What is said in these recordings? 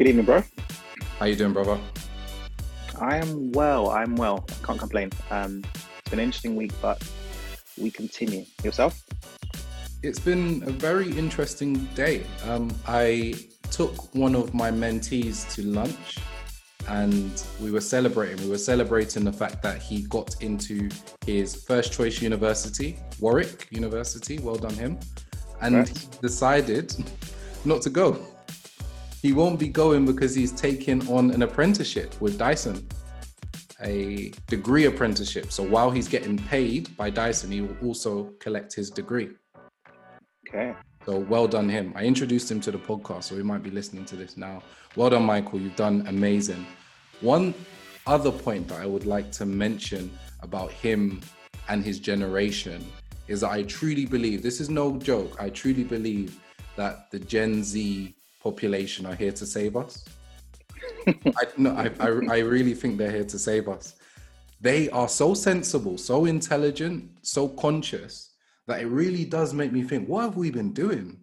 Good evening, bro. How you doing, brother? I am well. I'm well. Can't complain. Um, it's been an interesting week, but we continue. Yourself? It's been a very interesting day. Um, I took one of my mentees to lunch and we were celebrating. We were celebrating the fact that he got into his first choice university, Warwick University. Well done, him. And right. decided not to go. He won't be going because he's taking on an apprenticeship with Dyson, a degree apprenticeship. So while he's getting paid by Dyson, he will also collect his degree. Okay. So well done him. I introduced him to the podcast, so he might be listening to this now. Well done, Michael. You've done amazing. One other point that I would like to mention about him and his generation is that I truly believe this is no joke. I truly believe that the Gen Z population are here to save us. I, no, I, I, I really think they're here to save us. They are so sensible, so intelligent, so conscious that it really does make me think, what have we been doing?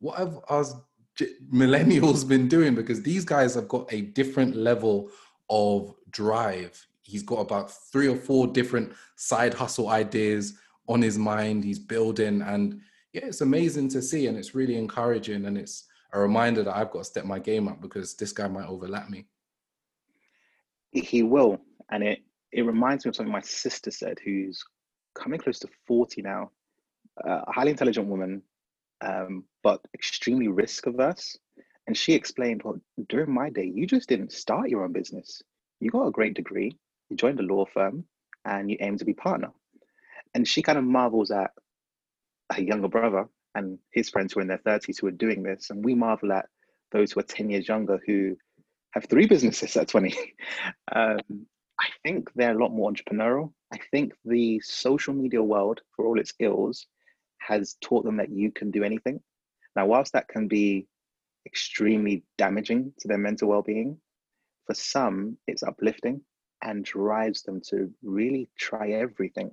What have us millennials been doing? Because these guys have got a different level of drive. He's got about three or four different side hustle ideas on his mind. He's building, and yeah, it's amazing to see, and it's really encouraging, and it's a reminder that I've got to step my game up because this guy might overlap me. He will, and it it reminds me of something my sister said, who's coming close to forty now, uh, a highly intelligent woman, um, but extremely risk averse. And she explained, well, during my day, you just didn't start your own business. You got a great degree, you joined a law firm, and you aim to be partner. And she kind of marvels at her younger brother and his friends who are in their 30s who are doing this. And we marvel at those who are 10 years younger who have three businesses at 20. um, I think they're a lot more entrepreneurial. I think the social media world, for all its ills, has taught them that you can do anything. Now, whilst that can be extremely damaging to their mental well-being for some it's uplifting and drives them to really try everything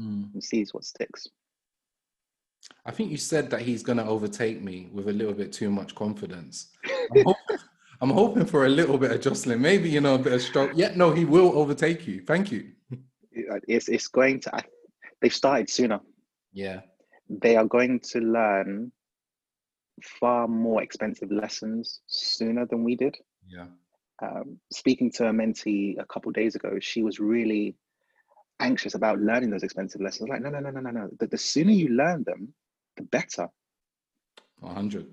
mm. and sees what sticks i think you said that he's going to overtake me with a little bit too much confidence I'm, hoping, I'm hoping for a little bit of Jocelyn, maybe you know a bit of stroke. Yeah, no, he will overtake you. Thank you. It's it's going to. They've started sooner. Yeah, they are going to learn far more expensive lessons sooner than we did. Yeah. Um, speaking to a mentee a couple days ago, she was really anxious about learning those expensive lessons. Like, no, no, no, no, no, no. The, the sooner you learn them, the better. 100.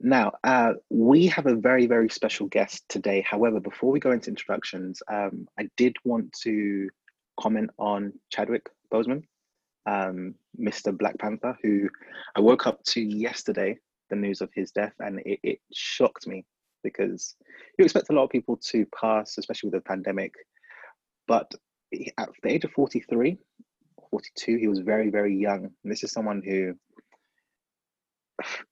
Now, uh, we have a very, very special guest today. However, before we go into introductions, um, I did want to comment on Chadwick Boseman um, Mr. Black Panther, who I woke up to yesterday, the news of his death, and it, it shocked me because you expect a lot of people to pass, especially with the pandemic. But at the age of 43, 42, he was very, very young. And this is someone who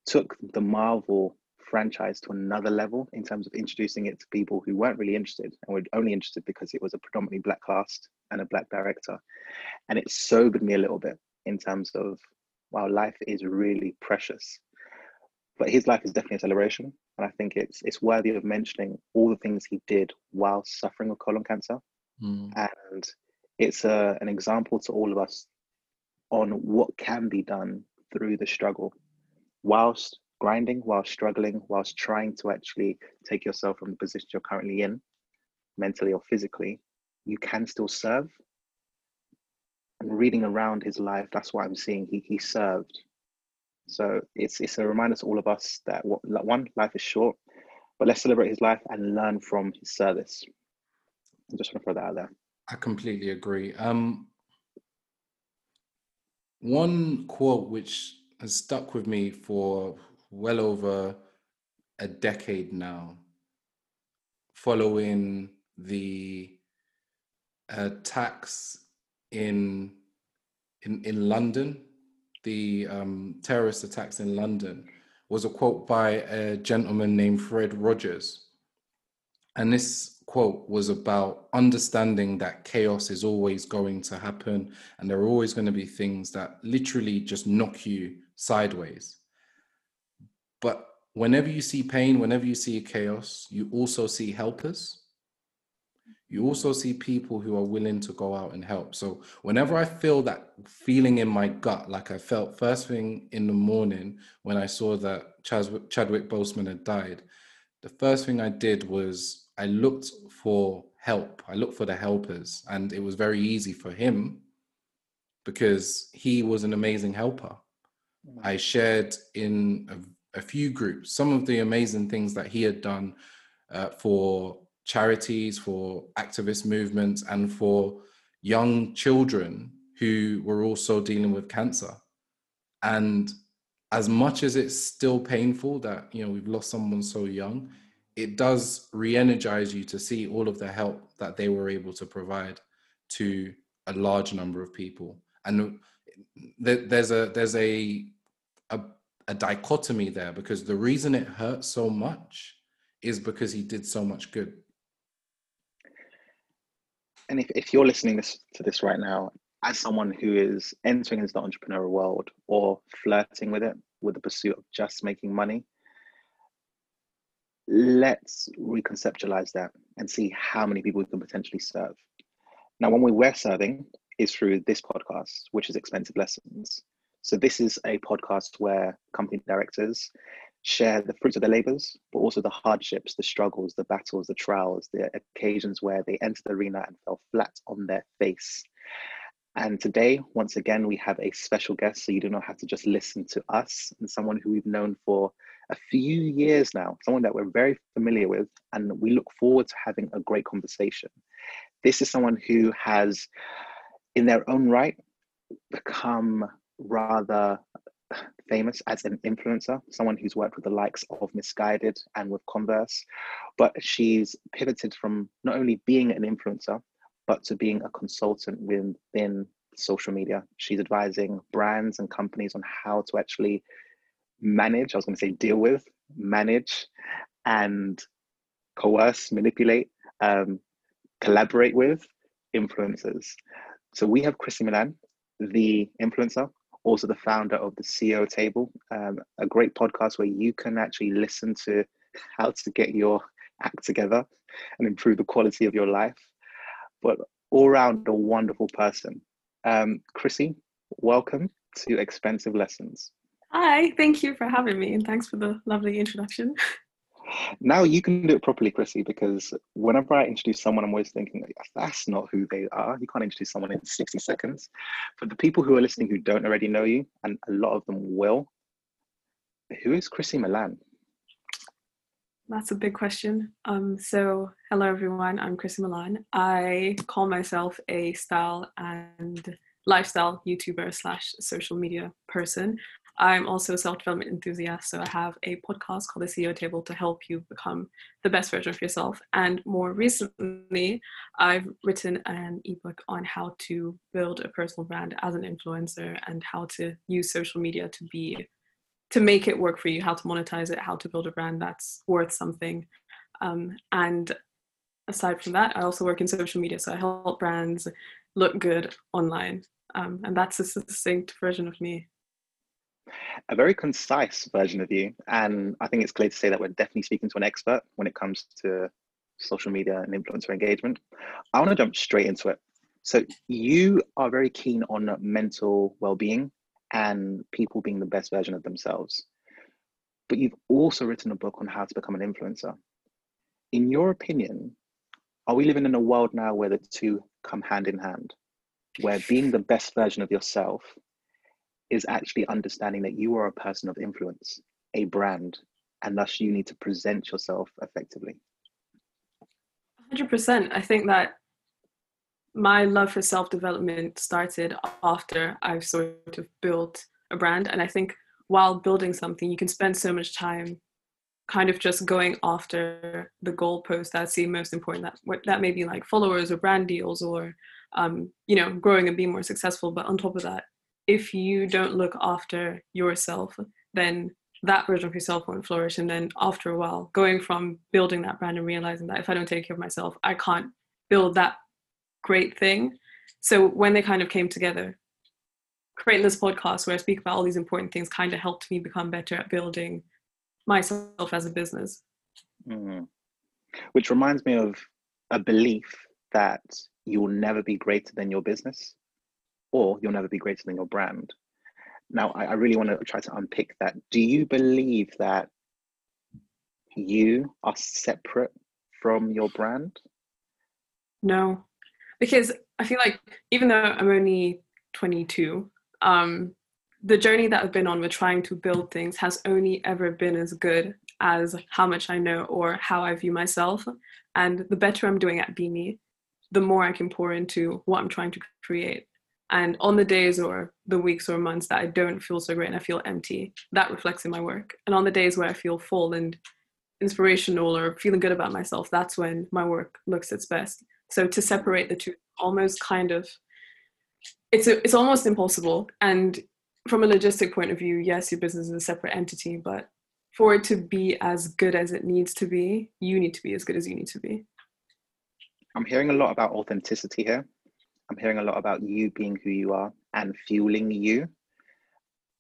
took the Marvel franchise to another level in terms of introducing it to people who weren't really interested and were only interested because it was a predominantly black cast and a black director. And it sobered me a little bit in terms of, wow, life is really precious. But his life is definitely a celebration. And I think it's it's worthy of mentioning all the things he did while suffering with colon cancer. Mm. And it's a, an example to all of us on what can be done through the struggle whilst grinding whilst struggling, whilst trying to actually take yourself from the position you're currently in, mentally or physically, you can still serve. And reading around his life, that's what I'm seeing. He he served. So it's it's a reminder to all of us that what, one life is short, but let's celebrate his life and learn from his service. I just want to that out there. I completely agree. Um, one quote which has stuck with me for well over a decade now, following the attacks in in in London, the um, terrorist attacks in London, was a quote by a gentleman named Fred Rogers, and this quote was about understanding that chaos is always going to happen, and there are always going to be things that literally just knock you sideways but whenever you see pain, whenever you see chaos, you also see helpers. You also see people who are willing to go out and help. So whenever I feel that feeling in my gut, like I felt first thing in the morning when I saw that Chadwick, Chadwick Boseman had died, the first thing I did was I looked for help. I looked for the helpers, and it was very easy for him because he was an amazing helper. Mm. I shared in a, a, few groups some of the amazing things that he had done uh, for charities, for activist movements, and for young children who were also dealing with cancer. And as much as it's still painful that you know we've lost someone so young, it does re-energize you to see all of the help that they were able to provide to a large number of people. And there's a there's a a, a dichotomy there because the reason it hurts so much is because he did so much good. And if, if you're listening this, to this right now, as someone who is entering into the entrepreneurial world or flirting with it, with the pursuit of just making money, let's reconceptualize that and see how many people we can potentially serve. Now, when we were serving is through this podcast, which is Expensive Lessons. So this is a podcast where company directors share the fruits of their labors, but also the hardships, the struggles, the battles, the trials, the occasions where they entered the arena and fell flat on their face. And today, once again, we have a special guest. So you do not have to just listen to us and someone who we've known for a few years now, someone that we're very familiar with, and we look forward to having a great conversation. This is someone who has, in their own right, become rather famous as an influencer, someone who's worked with the likes of Missguided and with Converse, but she's pivoted from not only being an influencer, but to being a consultant within social media. She's advising brands and companies on how to actually manage, I was going to say deal with, manage, and coerce, manipulate, um, collaborate with influencers. So we have Chrissy Milan, the influencer, also the founder of the CEO Table, um, a great podcast where you can actually listen to how to get your act together and improve the quality of your life. But all around a wonderful person. Um, Chrissy, welcome to Expensive Lessons. Hi, thank you for having me and thanks for the lovely introduction. Now you can do it properly, Chrissy, because whenever I introduce someone, I'm always thinking, that's not who they are. You can't introduce someone in 60 seconds. For the people who are listening who don't already know you, and a lot of them will, who is Chrissy Milan? That's a big question. Um, so, hello everyone, I'm Chrissy Milan. I call myself a style and lifestyle YouTuber slash social media person. I'm also a self development enthusiast, so I have a podcast called The CEO Table to help you become the best version of yourself. And more recently, I've written an ebook on how to build a personal brand as an influencer and how to use social media to be to make it work for you, how to monetize it, how to build a brand that's worth something. Um, and aside from that, I also work in social media, so I help brands look good online. Um, and that's a succinct version of me a very concise version of you. And I think it's clear to say that we're definitely speaking to an expert when it comes to social media and influencer engagement. I want to jump straight into it. So, you are very keen on mental well being and people being the best version of themselves. But you've also written a book on how to become an influencer. In your opinion, are we living in a world now where the two come hand in hand, where being the best version of yourself is actually understanding that you are a person of influence, a brand, and thus you need to present yourself effectively. 100%. I think that my love for self development started after I've sort of built a brand. And I think while building something, you can spend so much time kind of just going after the goalposts that seem most important. That that may be like followers or brand deals or um, you know growing and being more successful. But on top of that, if you don't look after yourself, then that version of yourself won't flourish. And then after a while, going from building that brand and realizing that if I don't take care of myself, I can't build that great thing. So when they kind of came together, creating this podcast where I speak about all these important things kind of helped me become better at building myself as a business. Mm. Which reminds me of a belief that you will never be greater than your business or you'll never be greater than your brand. Now, I, I really want to try to unpick that. Do you believe that you are separate from your brand? No, because I feel like even though I'm only 22, um, the journey that I've been on with trying to build things has only ever been as good as how much I know or how I view myself. And the better I'm doing at Beanie, the more I can pour into what I'm trying to create. And on the days or the weeks or months that I don't feel so great and I feel empty, that reflects in my work. And on the days where I feel full and inspirational or feeling good about myself, that's when my work looks its best. So to separate the two, almost kind of, it's a, it's almost impossible. And from a logistic point of view, yes, your business is a separate entity, but for it to be as good as it needs to be, you need to be as good as you need to be. I'm hearing a lot about authenticity here. I'm hearing a lot about you being who you are and fueling you.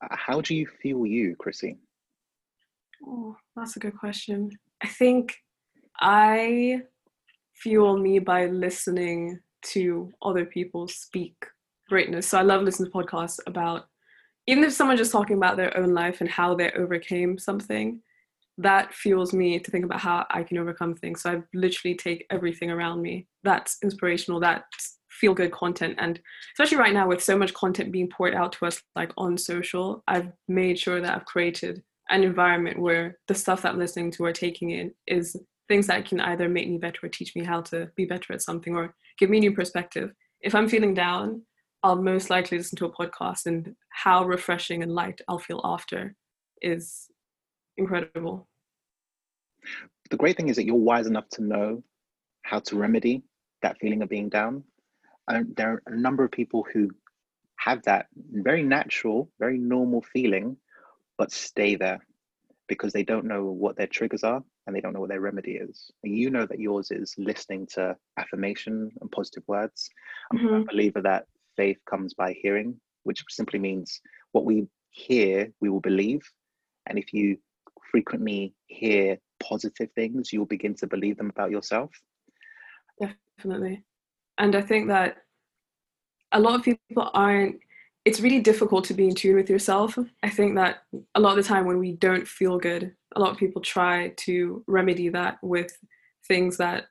Uh, how do you fuel you, Chrissy? Oh, that's a good question. I think I fuel me by listening to other people speak greatness. So I love listening to podcasts about even if someone's just talking about their own life and how they overcame something, that fuels me to think about how I can overcome things. So I literally take everything around me that's inspirational, that's feel good content. And especially right now with so much content being poured out to us like on social, I've made sure that I've created an environment where the stuff that I'm listening to or taking in is things that can either make me better or teach me how to be better at something or give me a new perspective. If I'm feeling down, I'll most likely listen to a podcast and how refreshing and light I'll feel after is incredible. The great thing is that you're wise enough to know how to remedy that feeling of being down. There are a number of people who have that very natural, very normal feeling, but stay there because they don't know what their triggers are and they don't know what their remedy is. And you know that yours is listening to affirmation and positive words. Mm-hmm. I'm a believer that faith comes by hearing, which simply means what we hear, we will believe. And if you frequently hear positive things, you'll begin to believe them about yourself. Definitely. And I think that a lot of people aren't, it's really difficult to be in tune with yourself. I think that a lot of the time when we don't feel good, a lot of people try to remedy that with things that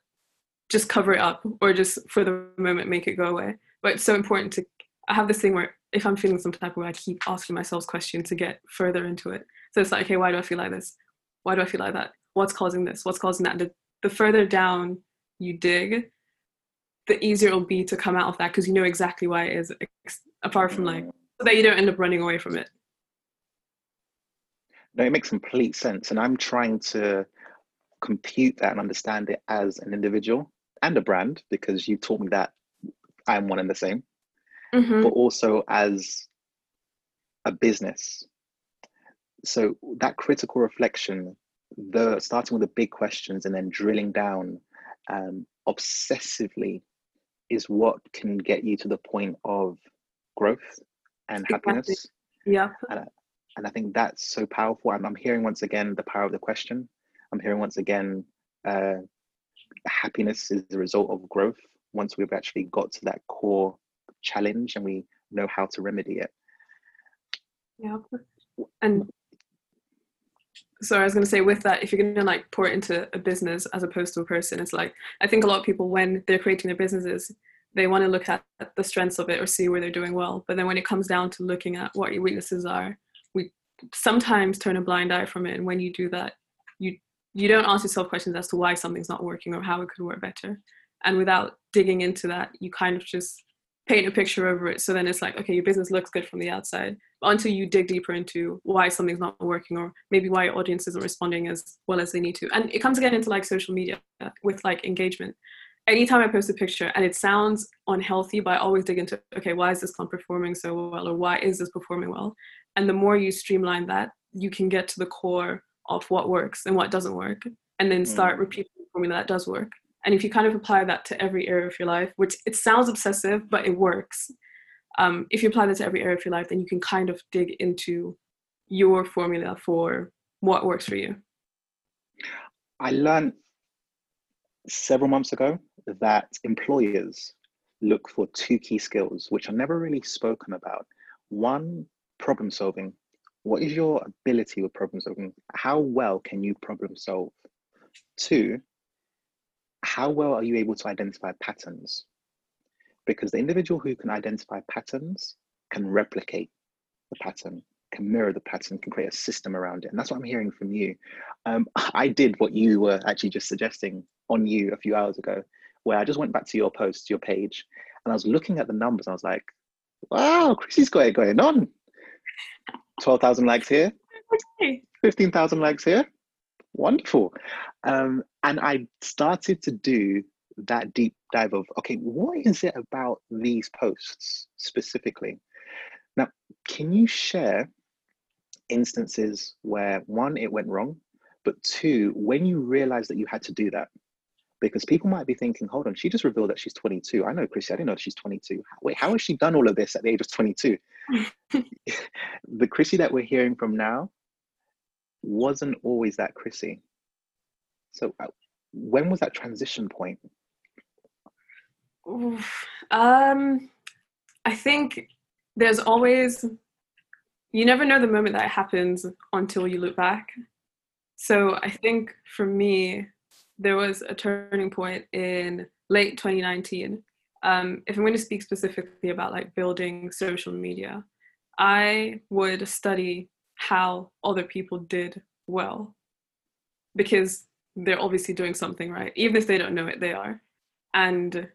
just cover it up or just for the moment make it go away but it's so important to I have this thing where if I'm feeling some type of way, I keep asking myself questions to get further into it. So it's like, okay, why do I feel like this? Why do I feel like that? What's causing this? What's causing that? The, the further down you dig, the easier it'll be to come out of that because you know exactly why it is, apart from like, so that you don't end up running away from it. No, it makes complete sense. And I'm trying to compute that and understand it as an individual and a brand because you taught me that I'm one and the same, mm-hmm. but also as a business. So that critical reflection, the starting with the big questions and then drilling down um, obsessively is what can get you to the point of growth and exactly. happiness. Yeah. And, and I think that's so powerful. I'm, I'm hearing once again the power of the question. I'm hearing once again uh, happiness is the result of growth once we've actually got to that core challenge and we know how to remedy it. Yeah. And so I was going to say with that, if you're going to like pour it into a business as opposed to a person, it's like, I think a lot of people, when they're creating their businesses, they want to look at the strengths of it or see where they're doing well. But then when it comes down to looking at what your weaknesses are, we sometimes turn a blind eye from it. And when you do that, you you don't ask yourself questions as to why something's not working or how it could work better and without digging into that you kind of just paint a picture over it so then it's like okay your business looks good from the outside but until you dig deeper into why something's not working or maybe why your audience isn't responding as well as they need to. And it comes again into like social media with like engagement. Anytime i post a picture and it sounds unhealthy but i always dig into okay why is this not performing so well or why is this performing well? And the more you streamline that you can get to the core of what works and what doesn't work and then start mm. repeating the formula that does work and if you kind of apply that to every area of your life, which it sounds obsessive, but it works. Um, if you apply that to every area of your life, then you can kind of dig into your formula for what works for you? I learned several months ago that employers look for two key skills, which are never really spoken about. One, problem solving. What is your ability with problem solving? How well can you problem solve? Two, how well are you able to identify patterns? Because the individual who can identify patterns can replicate the pattern, can mirror the pattern, can create a system around it. And that's what I'm hearing from you. Um, I did what you were actually just suggesting on you a few hours ago, where I just went back to your post, your page, and I was looking at the numbers. I was like, wow, Chrissy's got it going on. 12,000 likes here, 15,000 likes here. Wonderful. Um, and I started to do that deep dive of, okay, what is it about these posts specifically? Now, can you share instances where one, it went wrong, but two, when you realized that you had to do that? Because people might be thinking, hold on, she just revealed that she's 22. I know Chrissy, I didn't know she's 22. Wait, how has she done all of this at the age of 22? the Chrissy that we're hearing from now wasn't always that Chrissy. So, uh, when was that transition point? Um, I think there's always you never know the moment that it happens until you look back. So I think for me, there was a turning point in late 2019 um, if I'm going to speak specifically about like building social media, I would study how other people did well because they're obviously doing something right. Even if they don't know it, they are. And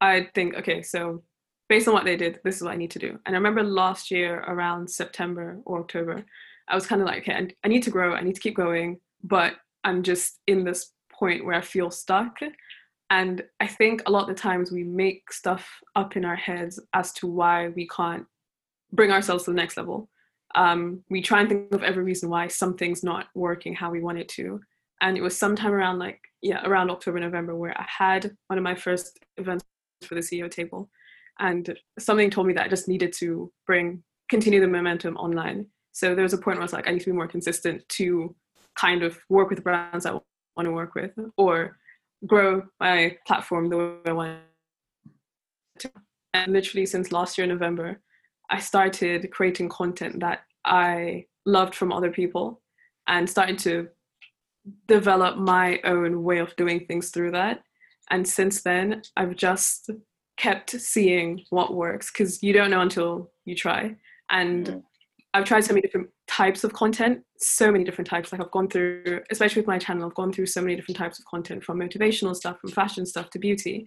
I think, okay, so based on what they did, this is what I need to do. And I remember last year around September or October, I was kind of like, okay, I need to grow, I need to keep going, but I'm just in this point where I feel stuck. And I think a lot of the times we make stuff up in our heads as to why we can't bring ourselves to the next level. Um, we try and think of every reason why something's not working how we want it to. And it was sometime around like, yeah, around October, November, where I had one of my first events for the CEO table. And something told me that I just needed to bring, continue the momentum online. So there was a point where I was like, I need to be more consistent to kind of work with brands I want to work with, or grow my platform the way I want to. And literally since last year, November, I started creating content that I loved from other people and started to develop my own way of doing things through that. And since then, I've just kept seeing what works because you don't know until you try. And mm. I've tried so many different types of content, so many different types. Like I've gone through, especially with my channel, I've gone through so many different types of content from motivational stuff, from fashion stuff to beauty,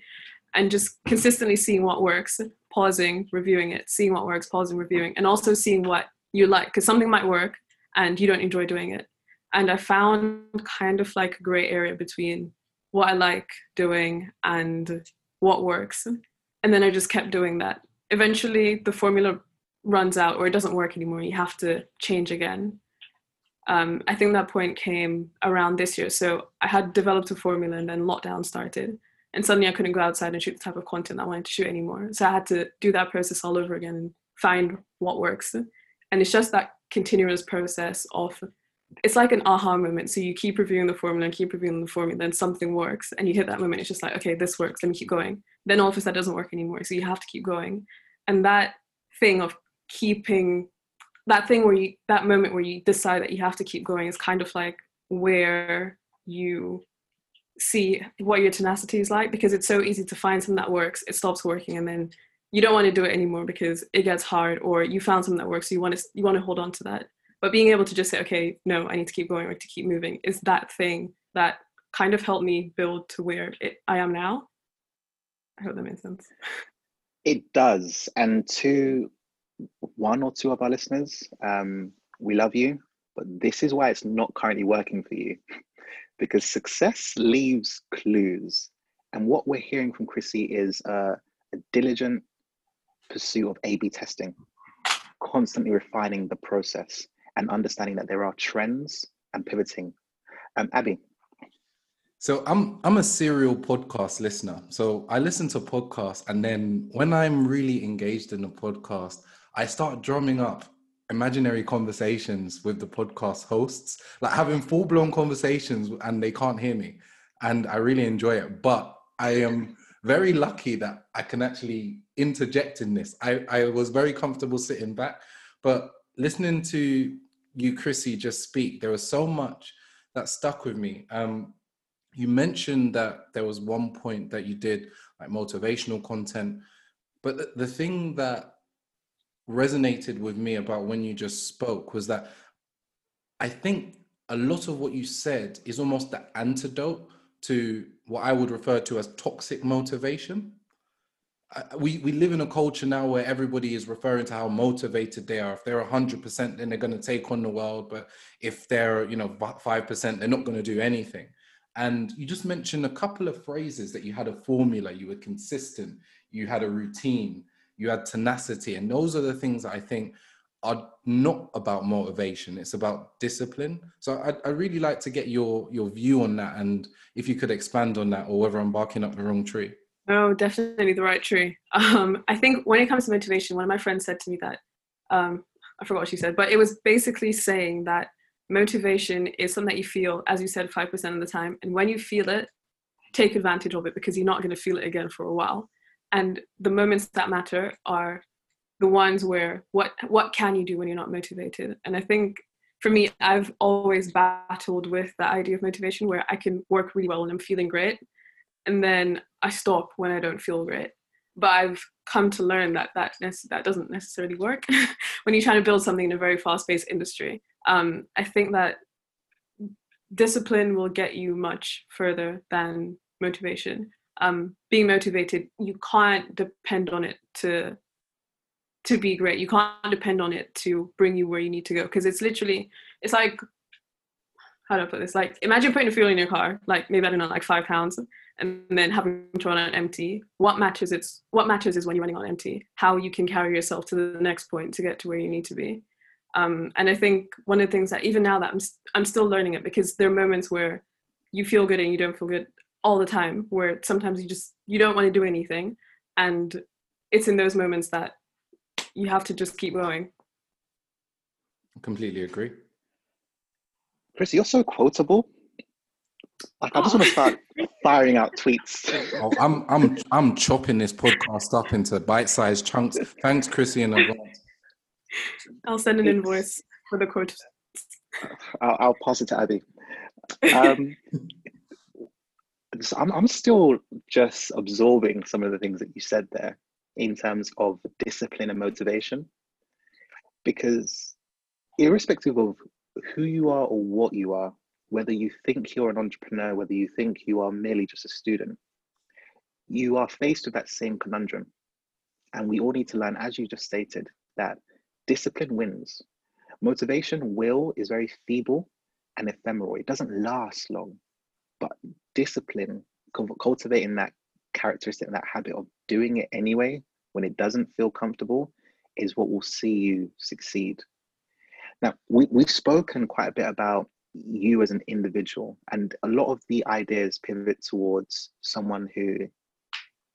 and just consistently seeing what works, pausing, reviewing it, seeing what works, pausing, reviewing, and also seeing what you like, because something might work and you don't enjoy doing it. And I found kind of like a gray area between what I like doing and what works. And then I just kept doing that. Eventually, the formula runs out or it doesn't work anymore you have to change again um, i think that point came around this year so i had developed a formula and then lockdown started and suddenly i couldn't go outside and shoot the type of content i wanted to shoot anymore. So i had to do that process all over again and find what works. And it's just that continuous process of it's like an aha moment. So you keep reviewing the formula and keep reviewing the formula then something works and you hit that moment. It's just like okay this works let me keep going. Then all of a sudden that doesn't work anymore. So you have to keep going. And that thing of keeping that thing where you that moment where you decide that you have to keep going is kind of like where you see what your tenacity is like because it's so easy to find something that works it stops working and then you don't want to do it anymore because it gets hard or you found something that works so you want to you want to hold on to that. But being able to just say okay no i need to keep going or to keep moving is that thing that kind of helped me build to where it, i am now. I hope that makes sense. It does and to one or two of our listeners, um, we love you, but this is why it's not currently working for you because success leaves clues. And what we're hearing from Chrissy is uh, a diligent pursuit of A B testing, constantly refining the process and understanding that there are trends and pivoting. Um, Abby. So I'm I'm a serial podcast listener. So I listen to podcasts and then when I'm really engaged in a podcast, I start drumming up imaginary conversations with the podcast hosts, like having full blown conversations and they can't hear me. And I really enjoy it. But I am very lucky that I can actually interject in this. I, I was very comfortable sitting back, but listening to you, Chrissy, just speak, there was so much that stuck with me. Um, you mentioned that there was one point that you did like motivational content, but the, the thing that resonated with me about when you just spoke was that I think a lot of what you said is almost the antidote to what I would refer to as toxic motivation. We, we live in a culture now where everybody is referring to how motivated they are. If they're 100%, then they're going to take on the world. But if they're, you know, 5%, they're not going to do anything. And you just mentioned a couple of phrases that you had a formula, you were consistent, you had a routine, you had tenacity. And those are the things that I think are not about motivation it's about discipline. So I'd, I'd, really like to get your your view on that and if you could expand on that or whether i'm barking up the wrong tree. Oh definitely the right tree. Um, i think when it comes to motivation one of my friends said to me that um, i forgot what she said but it was basically saying that motivation is something that you feel as you said 5% of the time and when you feel it take advantage of it because you're not going to feel it again for a while and the moments that matter are the ones where what what can you do when you're not motivated? And i think for me i've always battled with the idea of motivation where i can work really well when i'm feeling great and then i stop when i don't feel great. But i've come to learn that that that doesn't necessarily work when you're trying to build something in a very fast-paced industry. Um, i think that discipline will get you much further than motivation um, being motivated you can't depend on it to to be great. You can't depend on it to bring you where you need to go because it's literally it's like how do I put this? Like imagine putting fuel in your car, like maybe I don't know, like five pounds, and then having to run on empty. What matters is what matters is when you're running on empty, how you can carry yourself to the next point to get to where you need to be. Um, and I think one of the things that even now that I'm I'm still learning it because there are moments where you feel good and you don't feel good all the time. Where sometimes you just you don't want to do anything, and it's in those moments that you have to just keep going. I completely agree. Chris, you're so quotable. Like I just want to start firing out tweets. Oh, I'm I'm I'm chopping this podcast up into bite-sized chunks. Thanks, Chrissy, in advance. I'll send an invoice for the quote. I'll, I'll pass it to Abby. Um, so I'm I'm still just absorbing some of the things that you said there in terms of discipline and motivation. Because, irrespective of who you are or what you are, whether you think you're an entrepreneur, whether you think you are merely just a student, you are faced with that same conundrum. And we all need to learn, as you just stated, that discipline wins. Motivation, will is very feeble and ephemeral. It doesn't last long. But discipline, cultivating that characteristic and that habit of doing it anyway when it doesn't feel comfortable is what will see you succeed. Now, we, we've spoken quite a bit about you as an individual, and a lot of the ideas pivot towards someone who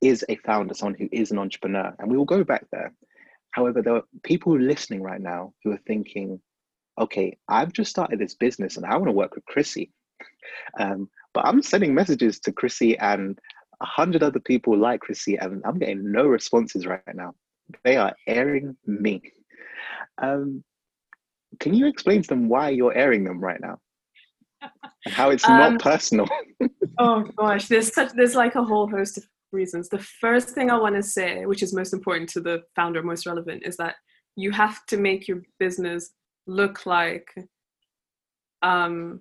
is a founder, someone who is an entrepreneur, and we will go back there. However, there are people listening right now who are thinking, okay, I've just started this business and I want to work with Chrissy. Um, but I'm sending messages to Chrissy and a hundred other people like Chrissy, and I'm getting no responses right now. They are airing me. Um, can you explain to them why you're airing them right now? And how it's um, not personal. oh gosh, there's such there's like a whole host of reasons. The first thing I want to say, which is most important to the founder, most relevant, is that you have to make your business look like um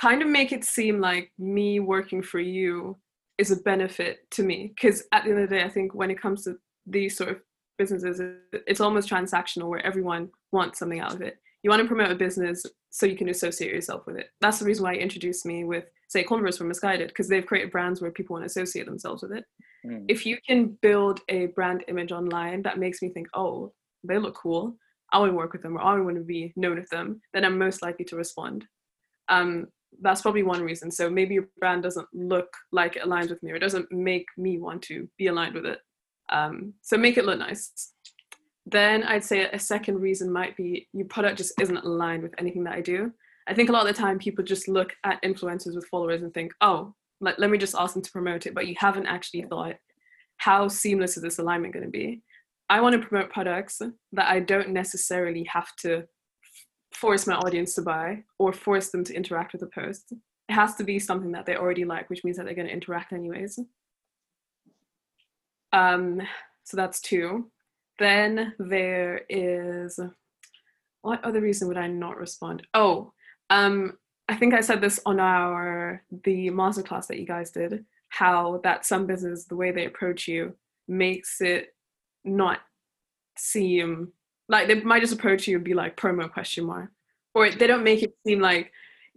kind of make it seem like me working for you is a benefit to me because at the end of the day i think when it comes to these sort of businesses it's almost transactional where everyone wants something out of it. You want to promote a business so you can associate yourself with it. That's the reason why you introduced me with say converse from Missguided because they've created brands where people want to associate themselves with it. Mm. if you can build a brand image online that makes me think oh they look cool. I want to work with them or i want to be known with them then i'm most likely to respond. Um, that's probably one reason. So maybe your brand doesn't look like it aligns with me, or it doesn't make me want to be aligned with it. Um, so make it look nice. then I'd say a second reason might be your product just isn't aligned with anything that I do. I think a lot of the time people just look at influencers with followers and think, oh, let, let me just ask them to promote it, but you haven't actually thought, how seamless is this alignment going to be? I want to promote products that I don't necessarily have to force my audience to buy or force them to interact with a post. It has to be something that they already like, which means that they're going to interact anyways. Um, so that's two. Then there is what other reason would I not respond? Oh, um, I think I said this on our the masterclass that you guys did, how that some business the way they approach you makes it not seem like they might just approach you and be like promo question mark. Or they don't make it seem like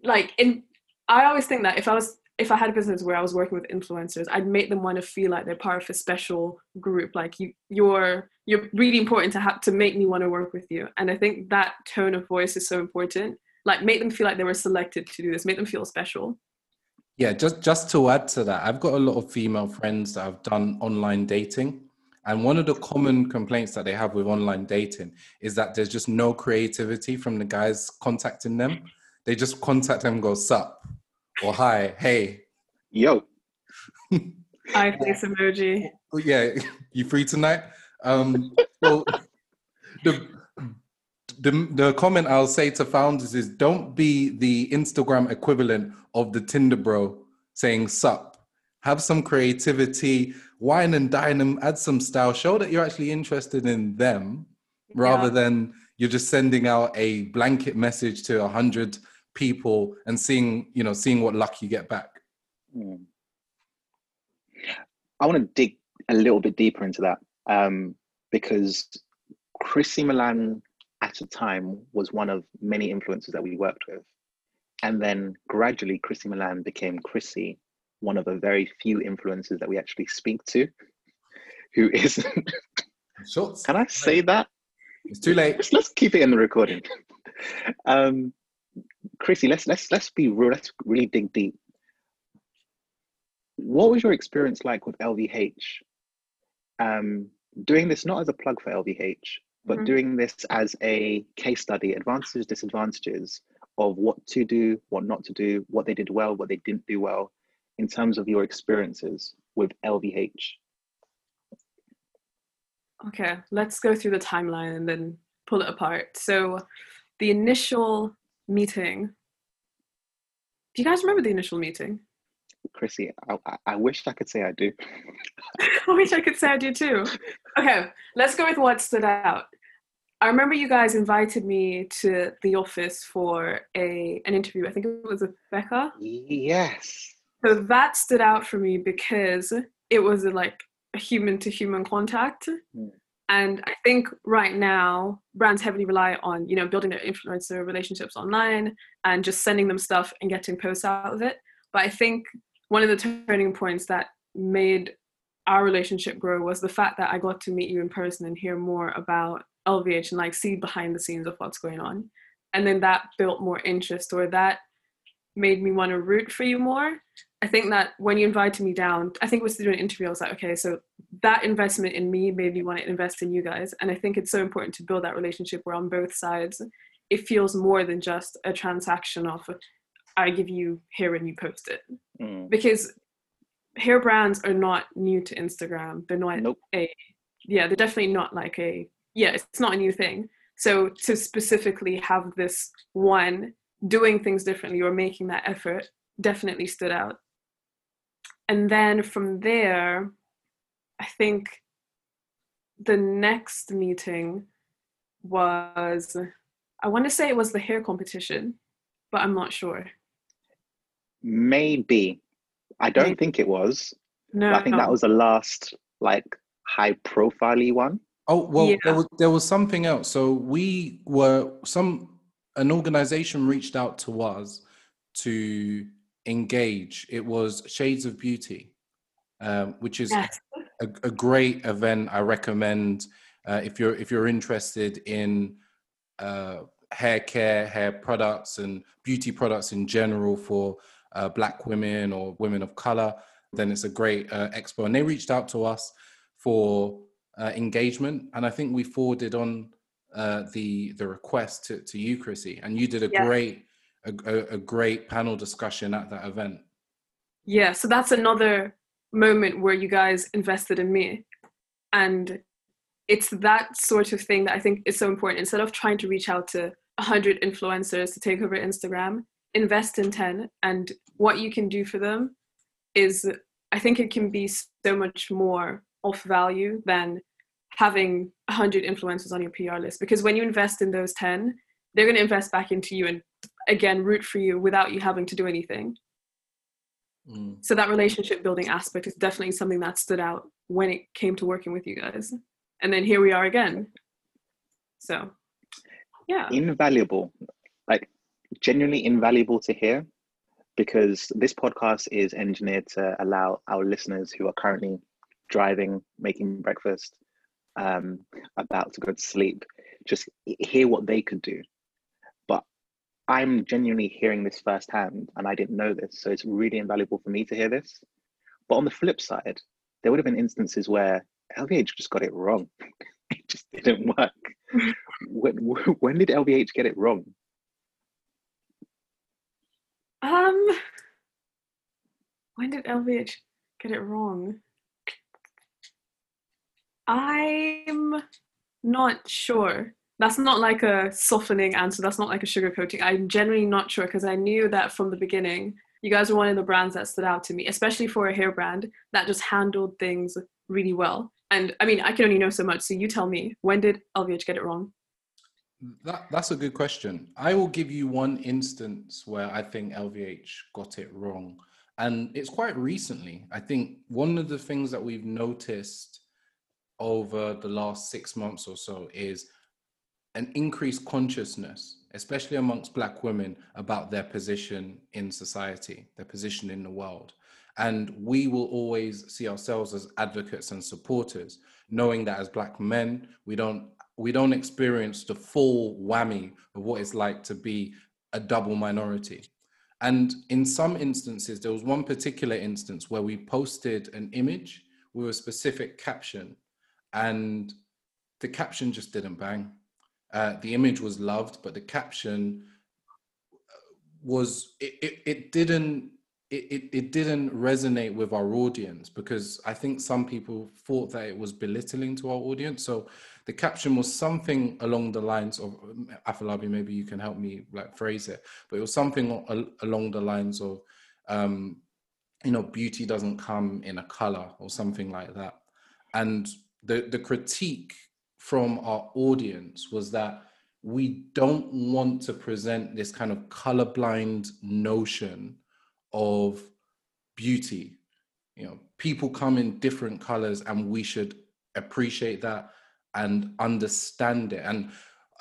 like in i always think that if i was if i had a business where i was working with influencers i'd make them want to feel like they're part of a special group. Like you you're you're really important to have to make me want to work with you. And i think that tone of voice is so important. Like make them feel like they were selected to do this. Make them feel special. Yeah just just to add to that i've got a lot of female friends that have done online dating and one of the common complaints that they have with online dating is that there's just no creativity from the guys contacting them. They just contact them go, sup, or hi, hey. Yo. Hi, face emoji. Yeah, you free tonight? Um, so the, the, the comment I'll say to founders is don't be the Instagram equivalent of the Tinder bro saying sup. Have some creativity, wine and dine them, add some style, show that you're actually interested in them rather yeah. than you're just sending out a blanket message to a hundred people and seeing, you know, seeing what luck you get back. Mm. I want to dig a little bit deeper into that um, because Chrissy Milan at a time was one of many influencers that we worked with. And then gradually Chrissy Milan became Chrissy one of the very few influencers that we actually speak to who isn't. Sure. Can I say that? It's too late. Let's, let's keep it in the recording. um, Chrissy, let's let's let's be real. Let's really dig deep. What was your experience like with LVH? Um, doing this not as a plug for LVH, but mm-hmm. doing this as a case study, advantages, disadvantages of what to do, what not to do, what they did well, what they didn't do well, in terms of your experiences with LVH? Okay, let's go through the timeline and then pull it apart. So, the initial meeting. Do you guys remember the initial meeting? Chrissy, I, I wish I could say I do. I wish I could say I do too. Okay, let's go with what stood out. I remember you guys invited me to the office for a an interview. I think it was with Becca. Yes. So that stood out for me because it was a, like a human to human contact. Mm. And I think right now brands heavily rely on, you know, building their influencer relationships online and just sending them stuff and getting posts out of it. But I think one of the turning points that made our relationship grow was the fact that I got to meet you in person and hear more about LVH and like see behind the scenes of what's going on. And then that built more interest or that made me want to root for you more. I think that when you invited me down, I think it was to do an interview, I was like, okay, so that investment in me made me want to invest in you guys. And I think it's so important to build that relationship where on both sides, it feels more than just a transaction of I give you hair and you post it. Mm. Because hair brands are not new to Instagram. They're not nope. a yeah, they're definitely not like a yeah, it's not a new thing. So to specifically have this one doing things differently or making that effort definitely stood out. And then from there, I think the next meeting was, I want to say it was the hair competition, but I'm not sure. Maybe. I don't Maybe. think it was. No. I think no. that was the last like high profile one. Oh well, yeah. there was there was something else. So we were some an organization reached out to us to engage. It was Shades of Beauty, um, which is yes. a, a, great event. I recommend uh, if you're if you're interested in uh, hair care, hair products, and beauty products in general for uh, Black women or women of color. Then it's a great uh, expo, and they reached out to us for uh, engagement, and I think we forwarded on uh, the the request to, to you, Chrissy, and you did a Yeah. great a, a, great panel discussion at that event. Yeah, so that's another moment where you guys invested in me. And it's that sort of thing that I think is so important. Instead of trying to reach out to 100 influencers to take over Instagram, invest in 10. And what you can do for them is, I think it can be so much more of value than having 100 influencers on your PR list. Because when you invest in those 10, they're going to invest back into you and again root for you without you having to do anything. Mm. so that relationship building aspect is definitely something that stood out when it came to working with you guys. And then here we are again. So yeah. Invaluable like genuinely invaluable to hear because this podcast is engineered to allow our listeners who are currently driving making breakfast um, about to go to sleep just hear what they could do i'm genuinely hearing this firsthand and i didn't know this so it's really invaluable for me to hear this. But on the flip side there would have been instances where lvh just got it wrong. It just didn't work. When, when did lvh get it wrong? Um when did lvh get it wrong? I'm not sure that's not like a softening answer that's not like a sugarcoating i'm generally not sure because i knew that from the beginning you guys were one of the brands that stood out to me especially for a hair brand that just handled things really well and i mean i can only know so much so you tell me when did lvh get it wrong That, that's a good question. I will give you one instance where I think LVH got it wrong. And it's quite recently. I think one of the things that we've noticed over the last six months or so is an increased consciousness, especially amongst Black women, about their position in society, their position in the world. And we will always see ourselves as advocates and supporters, knowing that as Black men, we don't we don't experience the full whammy of what it's like to be a double minority. And in some instances, there was one particular instance where we posted an image with a specific caption, and the caption just didn't bang. Uh, the image was loved, but the caption was it, it, it didn't it, it, it didn't resonate with our audience because I think some people thought that it was belittling to our audience. So the caption was something along the lines of Afolabi, maybe you can help me like phrase it, but it was something al- along the lines of, um, you know, beauty doesn't come in a color or something like that. And the, the critique from our audience was that we don't want to present this kind of colorblind notion of beauty. You know, people come in different colors and we should appreciate that and understand it. And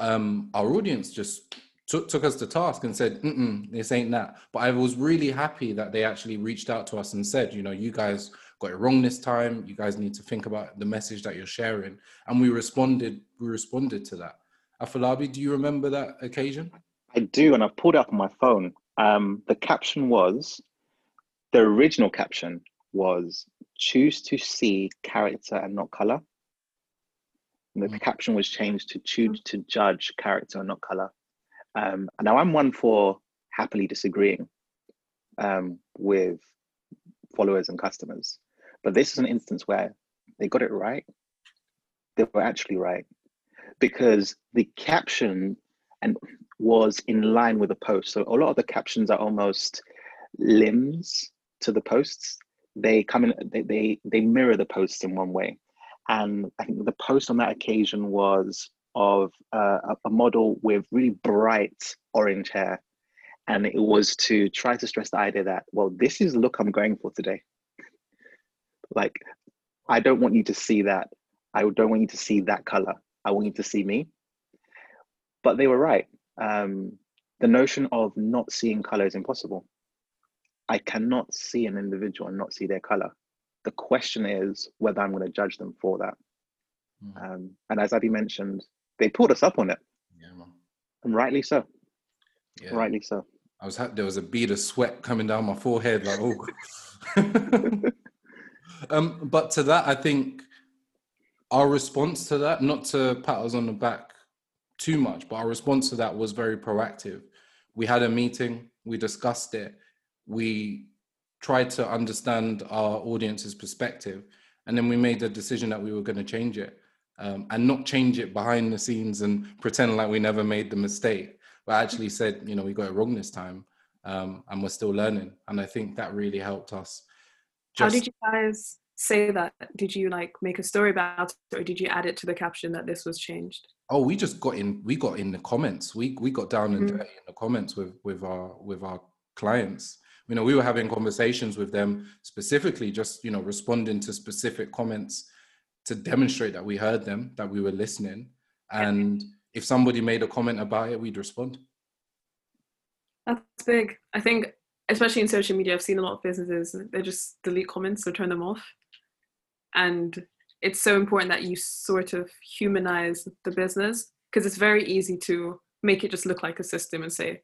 um, our audience just took, took us to task and said, Mm-mm, this ain't that. But I was really happy that they actually reached out to us and said, you know, you guys got it wrong this time. You guys need to think about the message that you're sharing. And we responded, we responded to that. Afolabi, do you remember that occasion? I do, and I've pulled it up on my phone. Um, the caption was the original caption was choose to see character and not color. And the Mhm. caption was changed to choose to judge character and not color. Um, and now I'm one for happily disagreeing um, with followers and customers, but this is an instance where they got it right. They were actually right because the caption and was in line with the post. So a lot of the captions are almost limbs to the posts. They come in, they they, they mirror the posts in one way. And I think the post on that occasion was of uh, a- a model with really bright orange hair. And it was to try to stress the idea that, well, this is the look I'm going for today. Like, I don't want you to see that. I don't want you to see that color. I want you to see me. But they were right. Um, the notion of not seeing color is impossible. I cannot see an individual and not see their color. The question is whether I'm going to judge them for that. Mm. Um, and as Abby mentioned, they pulled us up on it, Yeah, and rightly so. Yeah. Rightly so. I was there was a bead of sweat coming down my forehead, like oh. um, but to that, I think our response to that, not to pat us on the back too much, but our response to that was very proactive. We had a meeting, we discussed it, we tried to understand our audience's perspective, and then we made the decision that we were going to change it um, and not change it behind the scenes and pretend like we never made the mistake, but actually said, you know, we got it wrong this time um, and we're still learning. And I think that really helped us. Just... How did you guys say that? Did you like make a story about it, or did you add it to the caption that this was changed? Oh, we just got in. We got in the comments. We we got down mm-hmm. in the comments with with our with our clients. You know, we were having conversations with them specifically, just you know, responding to specific comments to demonstrate that we heard them, that we were listening, and if somebody made a comment about it, we'd respond. That's big. I think, especially in social media, I've seen a lot of businesses they just delete comments or turn them off, and it's so important that you sort of humanize the business because it's very easy to make it just look like a system and say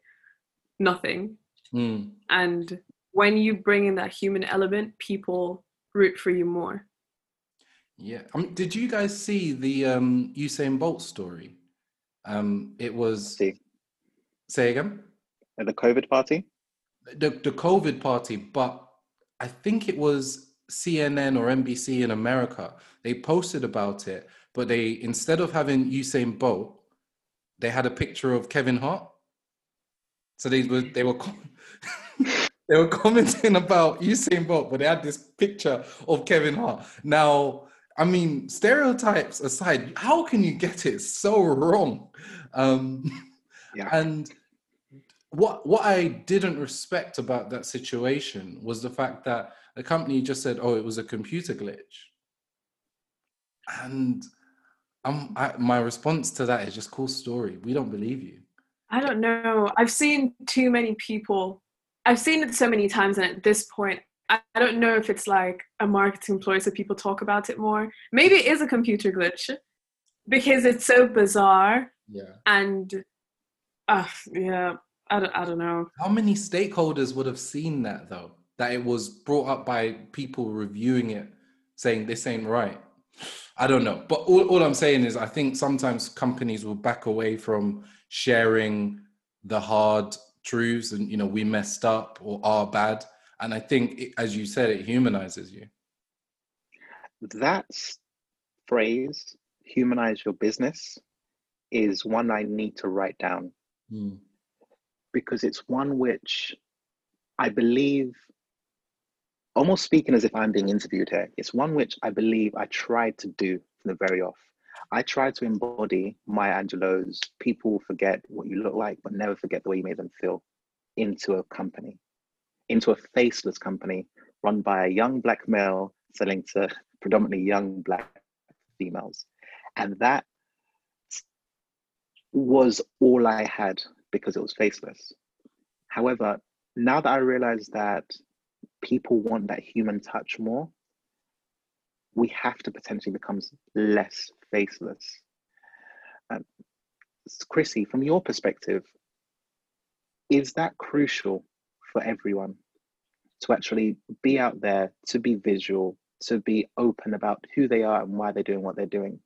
nothing. Mm. And when you bring in that human element, people root for you more. Yeah. Um, did you guys see the um, Usain Bolt story? Um, it was. See. Say again. At the COVID party. The the COVID party, but I think it was CNN or NBC in America. They posted about it, but they instead of having Usain Bolt, they had a picture of Kevin Hart. So they were they were they were commenting about Usain Bolt, but they had this picture of Kevin Hart. Now I mean, stereotypes aside, how can you get it so wrong? Um, yeah. And what what I didn't respect about that situation was the fact that the company just said, "Oh, it was a computer glitch," and um, I, my response to that is just cool story. We don't believe you. I don't know. I've seen too many people. I've seen it so many times, and at this point, I don't know if it's like a marketing ploy so people talk about it more. Maybe it is a computer glitch because it's so bizarre. Yeah. And uh, yeah, I don't, I don't know. How many stakeholders would have seen that though? That it was brought up by people reviewing it, saying this ain't right. I don't know. But all, all I'm saying is, I think sometimes companies will back away from sharing the hard truths and, you know, we messed up or are bad and I think, it, as you said, it humanizes you. That phrase, humanize your business, is one I need to write down mm. Because it's one which I believe, almost speaking as if I'm being interviewed here, it's one which I believe I tried to do from the very off. I tried to embody Maya Angelou's people forget what you look like, but never forget the way you made them feel into a company into a faceless company run by a young black male selling to predominantly young black females. And that was all I had because it was faceless. However, now that I realize that people want that human touch more, we have to potentially become less faceless. Um, Chrissy, from your perspective, is that crucial for everyone to actually be out there, to be visual, to be open about who they are and why they're doing what they're doing?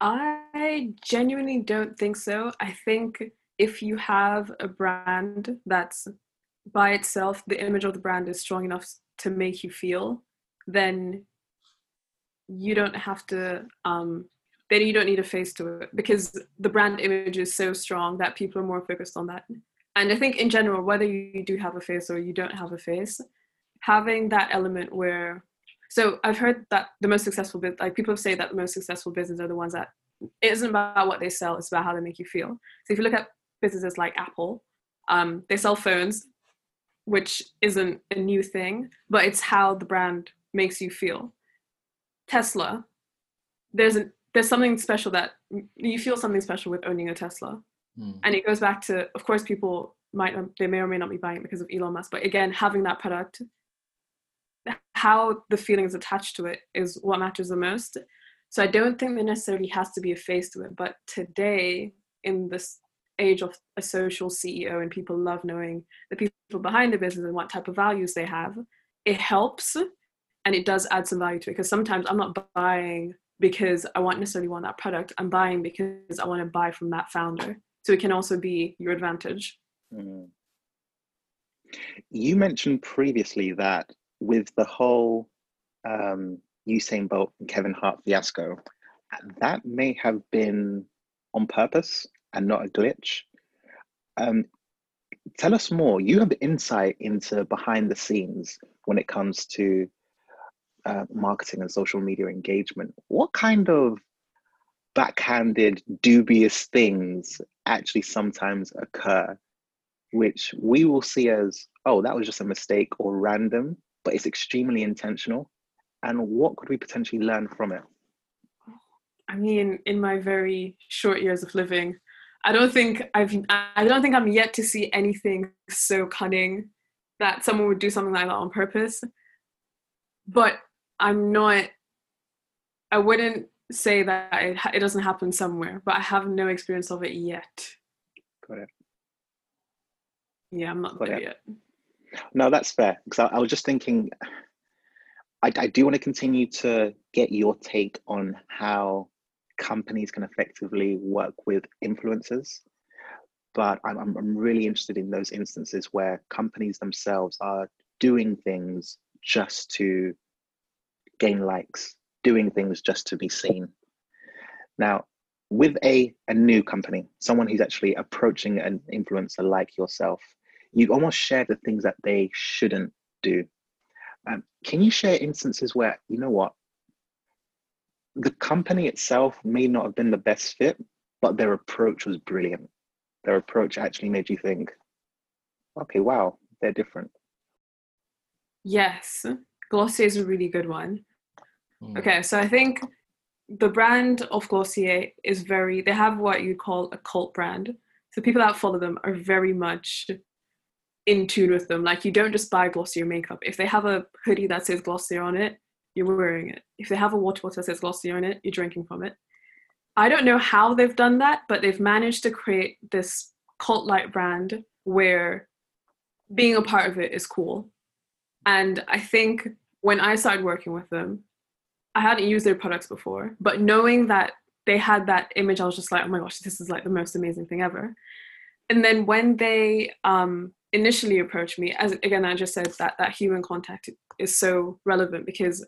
I genuinely don't think so. I think if you have a brand that's by itself, the image of the brand is strong enough to make you feel, then you don't have to um, then you don't need a face to it because the brand image is so strong that people are more focused on that. And i think in general whether you do have a face or you don't have a face having that element where so i've heard that the most successful like people say that the most successful business are the ones that it isn't about what they sell it's about how they make you feel. So if you look at businesses like apple um, they sell phones which isn't a new thing but it's how the brand makes you feel tesla there's an there's something special that you feel something special with owning a tesla Mm. And it goes back to, of course, people might they may or may not be buying it because of Elon Musk, but again, having that product, how the feeling is attached to it is what matters the most. So I don't think there necessarily has to be a face to it, but today in this age of a social CEO and people love knowing the people behind the business and what type of values they have, it helps and it does add some value to it because sometimes I'm not buying because I want necessarily want that product. I'm buying because I want to buy from that founder. So it can also be your advantage. Mm. You mentioned previously that with the whole um, Usain Bolt and Kevin Hart fiasco, that may have been on purpose and not a glitch. Um, tell us more. You have insight into behind the scenes when it comes to uh, marketing and social media engagement. What kind of backhanded, dubious things actually sometimes occur, which we will see as, oh, that was just a mistake or random, but it's extremely intentional? And what could we potentially learn from it? I mean, in my very short years of living, I don't think I've I don't think I'm yet to see anything so cunning that someone would do something like that on purpose. But I'm not I wouldn't say that it, it doesn't happen somewhere, but I have no experience of it yet. Got it. Yeah, I'm not Got there it. yet. No, that's fair. Because I, I was just thinking, I, I do want to continue to get your take on how companies can effectively work with influencers. But I'm, I'm really interested in those instances where companies themselves are doing things just to gain likes, doing things just to be seen. Now, with a, a new company, someone who's actually approaching an influencer like yourself, you almost share the things that they shouldn't do. Um, can you share instances where, you know what, the company itself may not have been the best fit, but their approach was brilliant. Their approach actually made you think, okay, wow, they're different. Yes, Glossier is a really good one. Mm. Okay, so I think the brand of Glossier is very, they have what you call a cult brand. So people that follow them are very much in tune with them. Like you don't just buy Glossier makeup. If they have a hoodie that says Glossier on it, you're wearing it. If they have a water bottle that says Glossier on it, you're drinking from it. I don't know how they've done that, but they've managed to create this cult like brand where being a part of it is cool. And I think when I started working with them, I hadn't used their products before, but knowing that they had that image, I was just like, oh my gosh, this is like the most amazing thing ever. And then when they um, initially approached me, as again, I just said that that human contact is so relevant because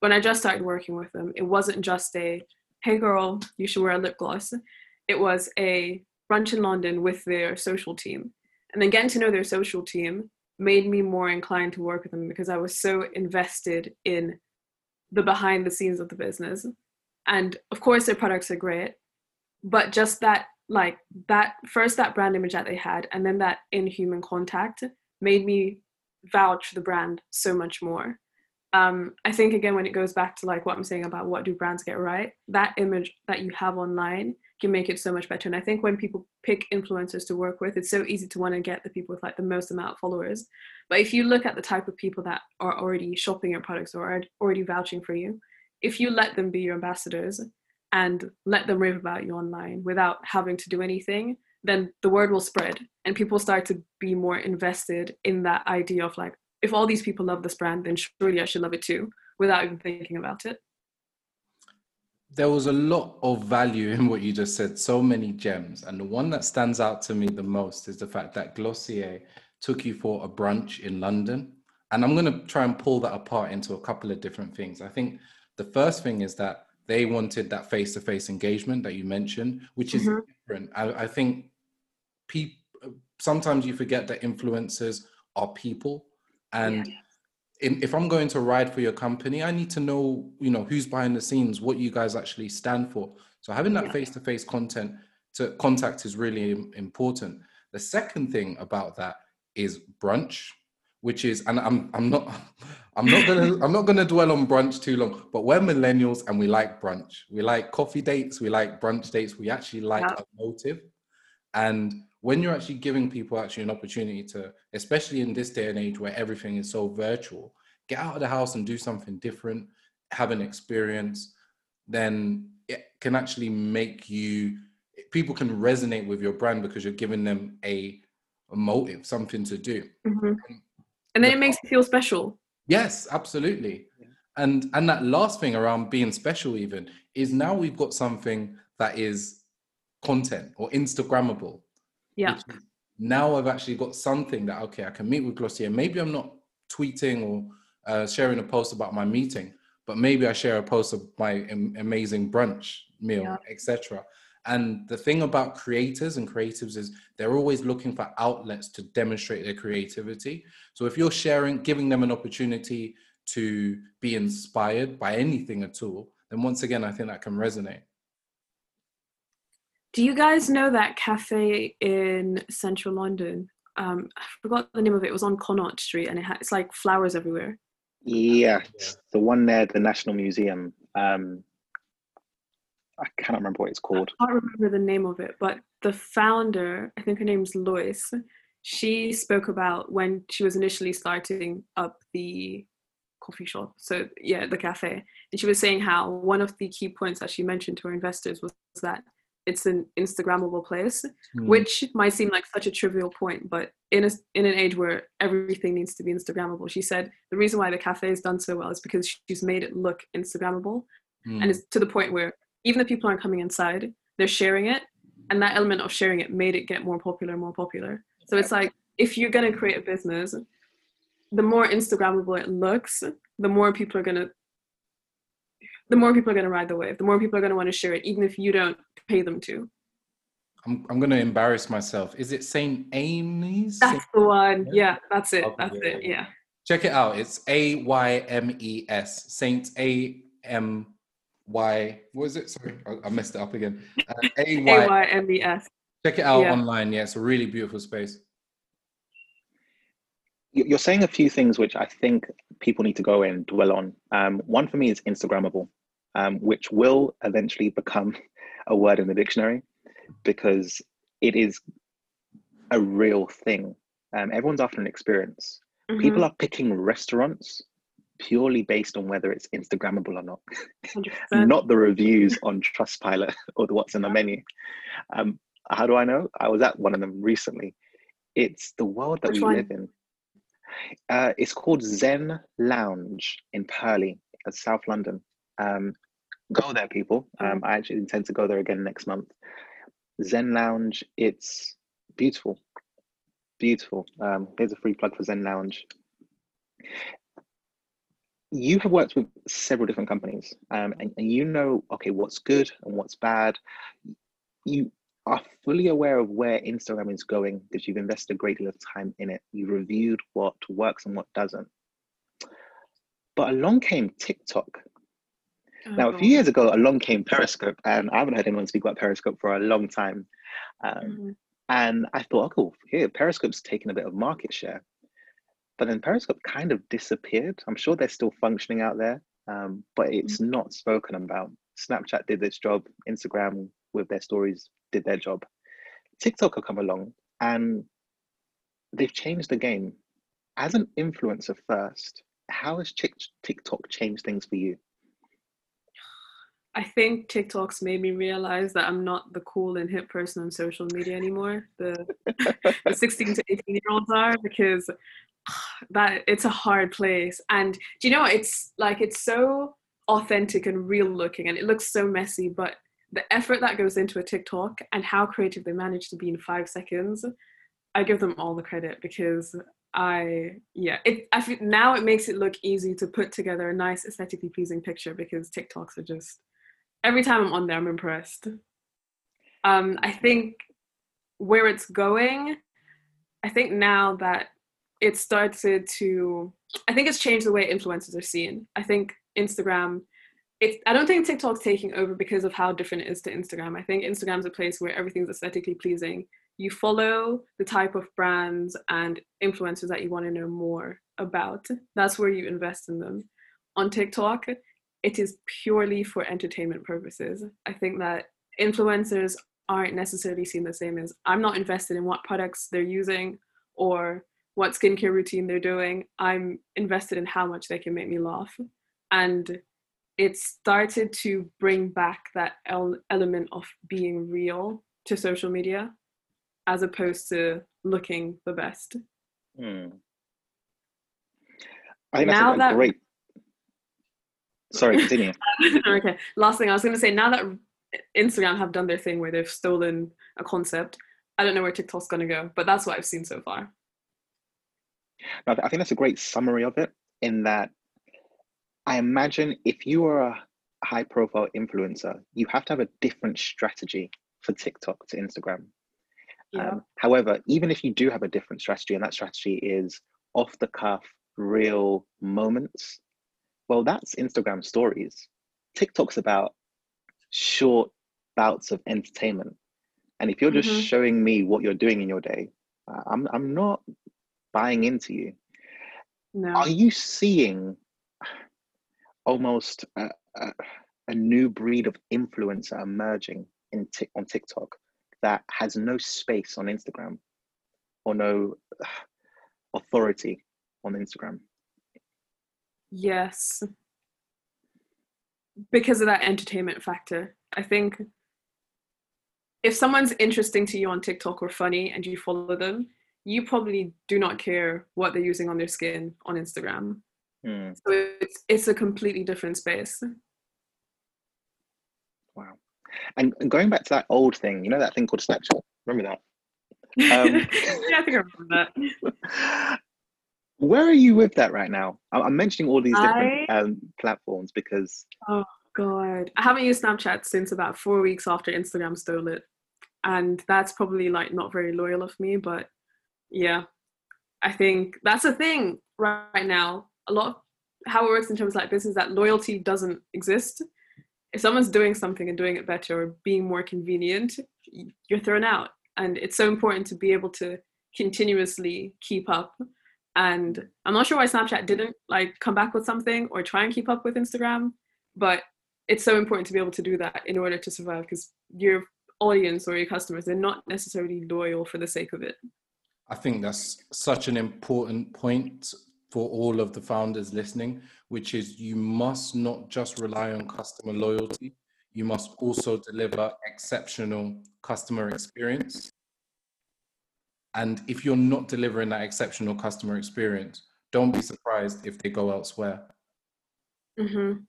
when I just started working with them, it wasn't just a, hey girl, you should wear a lip gloss. It was a brunch in London with their social team. And then getting to know their social team made me more inclined to work with them because I was so invested in the behind the scenes of the business. And of course, their products are great, but just that, like, that first, that brand image that they had, and then that inhuman contact made me vouch for the brand so much more um, I think again when it goes back to like what I'm saying about what do brands get right, that image that you have online can make it so much better. And I think when people pick influencers to work with, it's so easy to want to get the people with like the most amount of followers. But if you look at the type of people that are already shopping your products or already vouching for you, if you let them be your ambassadors and let them rave about you online without having to do anything, then the word will spread and people start to be more invested in that idea of like, if all these people love this brand, then surely I should love it too, without even thinking about it. There was a lot of value in what you just said, so many gems. And the one that stands out to me the most is the fact that Glossier took you for a brunch in London. And I'm going to try and pull that apart into a couple of different things. I think the first thing is that they wanted that face to face engagement that you mentioned, which is mm-hmm. different. I, I think people sometimes you forget that influencers are people and yeah. in, if i'm going to ride for your company i need to know you know who's behind the scenes what you guys actually stand for. So having that face-to-face content to contact is really important. The second thing about that is brunch which is and i'm i'm not i'm not gonna i'm not gonna dwell on brunch too long but we're millennials and we like brunch. We like coffee dates we like brunch dates we actually like yeah. a motive and when you're actually giving people actually an opportunity to, especially in this day and age where everything is so virtual, get out of the house and do something different, have an experience, then it can actually make you people can resonate with your brand because you're giving them a, a motive, something to do. Mm-hmm. And then it makes you feel special. Yes, absolutely. and and that last thing around being special even is now we've got something that is content or instagrammable yeah now i've actually got something that okay i can meet with glossier maybe i'm not tweeting or uh, sharing a post about my meeting but maybe i share a post of my am- amazing brunch meal Yeah. etc and the thing about creators and creatives is they're always looking for outlets to demonstrate their creativity so if you're sharing giving them an opportunity to be inspired by anything at all, then once again, I think that can resonate. Do you guys know that cafe in central London? Um, I forgot the name of it. It was on Connaught Street, and it ha- it's like flowers everywhere. Yeah, the one there, the National Museum. Um, I cannot remember what it's called. I can't remember the name of it, but the founder, I think her name's Lois, she spoke about when she was initially starting up the coffee shop. So yeah, the cafe. And she was saying how one of the key points that she mentioned to her investors was that it's an Instagrammable place, Hmm. which might seem like such a trivial point, but in a in an age where everything needs to be Instagrammable, she said the reason why the cafe has done so well is because she's made it look Instagrammable Hmm. and it's to the point where even the people aren't coming inside they're sharing it and that element of sharing it made it get more popular and more popular so it's like if you're going to create a business the more instagrammable it looks the more people are going to the more people are going to ride the wave the more people are going to want to share it even if you don't pay them to I'm, I'm going to embarrass myself. Is it St. Amy's? that's the one yeah that's it that's it yeah. Check it out. It's A Y M E S. Saint A M Y. What is it? Sorry, I, messed it up again. Uh, A Y. a-y-m-e-s Check it out Yeah. online. Yeah, it's a really beautiful space. You- You're saying a few things which I think people need to go and dwell on. Um, one for me is Instagrammable, um, which will eventually become a word in the dictionary because it is a real thing. Um, everyone's after an experience. Mm-hmm. People are picking restaurants purely based on whether it's Instagrammable or not. not the reviews on Trustpilot or the what's in the menu. Um, how do I know? I was at one of them recently. It's the world that Which we one? live in. Uh, it's called Zen Lounge in Purley, uh, South London. Um, go there, people. Um, I actually intend to go there again next month. Zen Lounge, it's beautiful, beautiful. Um, here's a free plug for Zen Lounge you have worked with several different companies um, and, and you know okay what's good and what's bad you are fully aware of where instagram is going because you've invested a great deal of time in it you've reviewed what works and what doesn't but along came tiktok Oh, now a few years ago along came periscope and i haven't heard anyone speak about periscope for a long time um, Mhm. and I thought, oh, cool, here, Periscope's taken a bit of market share. But then Periscope kind of disappeared. I'm sure they're still functioning out there, um, but it's not spoken about. Snapchat did its job, Instagram with their stories did their job. TikTok have come along and they've changed the game. As an influencer first, how has TikTok changed things for you? I think TikTok's made me realize that I'm not the cool and hip person on social media anymore. The, the 16 to 18 year olds are because ah, that it's a hard place. And do you know? It's like it's so authentic and real looking and it looks so messy, but the effort that goes into a TikTok and how creative they manage to be in five seconds, I give them all the credit because I yeah it I feel now it makes it look easy to put together a nice aesthetically pleasing picture because TikToks are just every time I'm on there I'm impressed. Um I think where it's going, I think now that it started to I think it's changed the way influencers are seen. I think Instagram it's I don't think TikTok's taking over because of how different it is to Instagram. I think Instagram's a place where everything's aesthetically pleasing. You follow the type of brands and influencers that you want to know more about. That's where you invest in them. On TikTok, it is purely for entertainment purposes. I think that influencers aren't necessarily seen the same as I'm not invested in what products they're using or what skincare routine they're doing. I'm invested in how much they can make me laugh. And it started to bring back that el- element of being real to social media as opposed to looking the best. Hmm. I think that's Now a, a that- great. Sorry, continue. okay. Last thing I was going to say. Now that Instagram have done their thing where they've stolen a concept, I don't know where TikTok's going to go, but that's what I've seen so far. No, I think that's a great summary of it. In that, I imagine if you are a high profile influencer, you have to have a different strategy for TikTok to Instagram. Yeah. Um, however, even if you do have a different strategy, and that strategy is off the cuff, real moments, well, that's Instagram stories. TikTok's about short bouts of entertainment. And if you're just Mhm. showing me what you're doing in your day, uh, I'm, I'm not buying into you. No. Are you seeing almost a, a, a new breed of influencer emerging in Tik on TikTok that has no space on Instagram or no authority on Instagram? Yes. Because of that entertainment factor. I think if someone's interesting to you on TikTok or funny and you follow them, you probably do not care what they're using on their skin on Instagram. Hmm, So it's it's a completely different space. wow. And, and going back to that old thing, you know that thing called Snapchat? Remember that? Um, yeah, I think I remember that. Where are you with that right now? I'm mentioning all these different I- um, platforms because Oh God, I haven't used Snapchat since about four weeks after Instagram stole it, and that's probably like not very loyal of me. But yeah, I think that's the thing right now. A lot of how it works in terms like business that loyalty doesn't exist. If someone's doing something and doing it better or being more convenient, you're thrown out. And it's so important to be able to continuously keep up. And I'm not sure why Snapchat didn't like come back with something or try and keep up with Instagram, but it's so important to be able to do that in order to survive because your audience or your customers they're not necessarily loyal for the sake of it I think that's such an important point for all of the founders listening, which is you must not just rely on customer loyalty, you must also deliver exceptional customer experience. And if you're not delivering that exceptional customer experience, don't be surprised if they go elsewhere. mm-hmm.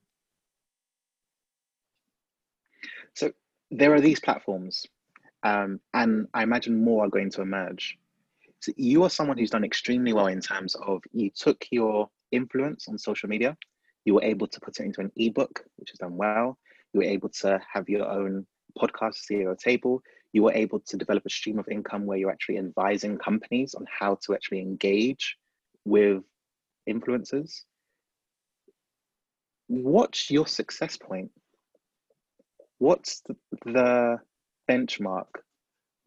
So there are these platforms, um, and I imagine more are going to emerge. You are someone who's done extremely well in terms of you took your influence on social media, you were able to put it into an ebook, which has done well. You were able to have your own podcast, CEO Table. You were able to develop a stream of income where you're actually advising companies on how to actually engage with influencers. What's your success point? what's the, benchmark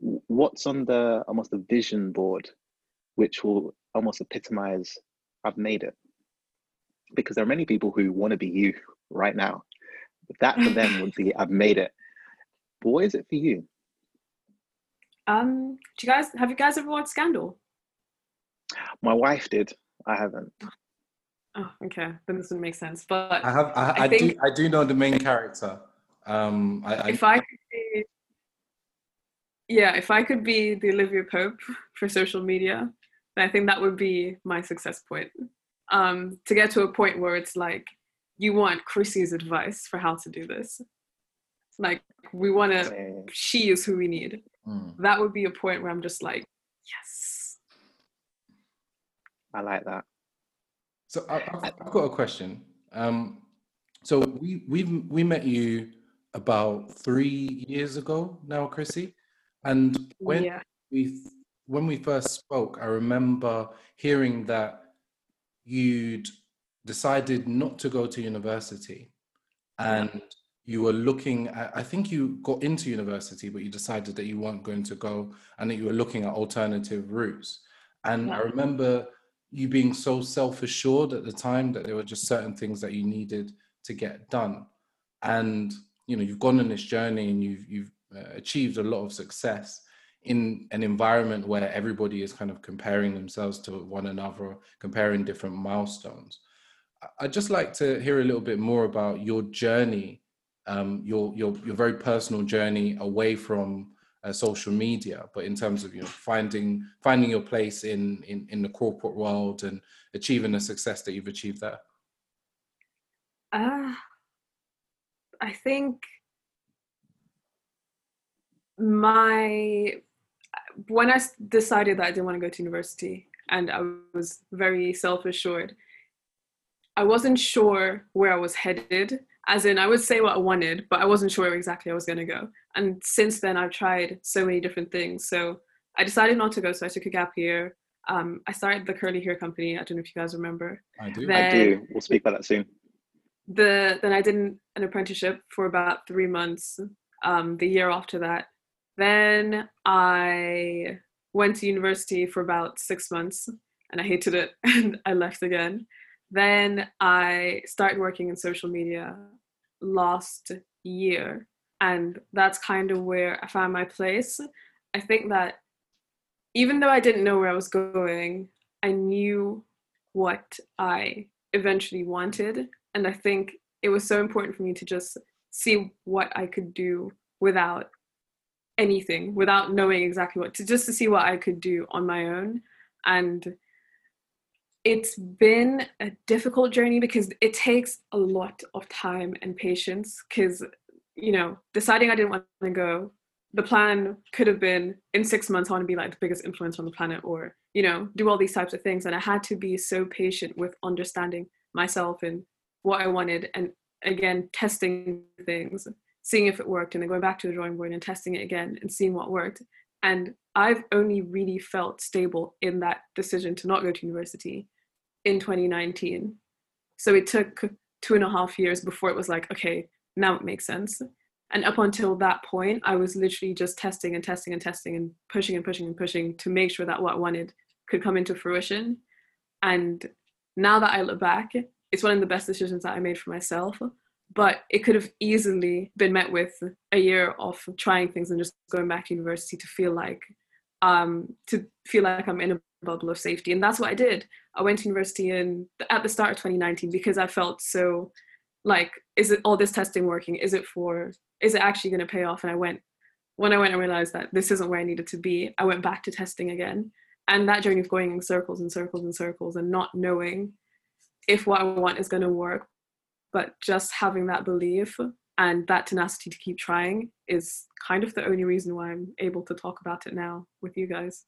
what's on the almost the vision board which will almost epitomize i've made it. Because there are many people who want to be you right now. That for them would be i've made it. But what is it for you? Um do you guys have you guys ever watched scandal? My wife did. I haven't. Oh okay. Then this wouldn't make sense but I have, I, I I, do, I do know the main character. Um, I, I, if i could be yeah if i could be the olivia pope for social media then i think that would be my success point. Um to get to a point where it's like you want chrissy's advice for how to do this. Like we want to she is who we need. Mm. that would be a point where i'm just like yes. I like that. So I, I've, I've got a question. Um, so we we we met you about three years ago now, Chrissy, and when yeah we when we first spoke, I remember hearing that you'd decided not to go to university, and you were looking at. I think you got into university, but you decided that you weren't going to go, and that you were looking at alternative routes. And I remember you being so self-assured at the time that there were just certain things that you needed to get done and you know you've gone on this journey and you've you've achieved a lot of success in an environment where everybody is kind of comparing themselves to one another comparing different milestones i'd just like to hear a little bit more about your journey um, your your your very personal journey away from uh, social media, but in terms of you know finding finding your place in, in in the corporate world and achieving the success that you've achieved there. Uh, I think my when I decided that I didn't want to go to university and I was very self assured, I wasn't sure where I was headed. As in, I would say what I wanted, but I wasn't sure where exactly I was going to go. And since then, I've tried so many different things. So I decided not to go, so I took a gap year. Um, I started the curly hair company. I don't know if you guys remember. I do. I do. We'll speak about that soon. The then I did an apprenticeship for about three months. Um, the year after that, then I went to university for about six months and I hated it and I left again. Then I started working in social media last year, and that's kind of where I found my place. I think that even though I didn't know where I was going, I knew what I eventually wanted. And I think it was so important for me to just see what I could do without anything, without knowing exactly what to just to see what I could do on my own. And it's been a difficult journey because it takes a lot of time and patience because you know deciding i didn't want to go the plan could have been in six months i want to be like the biggest influencer on the planet or you know do all these types of things and i had to be so patient with understanding myself and what i wanted and again testing things seeing if it worked and then going back to the drawing board and testing it again and seeing what worked and I've only really felt stable in that decision to not go to university in 2019. So it took two and a half years before it was like, okay, now it makes sense. And up until that point, I was literally just testing and testing and testing and pushing and pushing and pushing to make sure that what I wanted could come into fruition. And now that I look back, it's one of the best decisions that I made for myself. But it could have easily been met with a year of trying things and just going back to university to feel like um, to feel like I'm in a bubble of safety. And that's what I did. I went to university in at the start of 2019 because I felt so like, is it all this testing working? Is it for, is it actually going to pay off? And I went, when I went and realized that this isn't where I needed to be, I went back to testing again. And that journey of going in circles and circles and circles and not knowing if what I want is going to work, but just having that belief and that tenacity to keep trying is kind of the only reason why I'm able to talk about it now with you guys.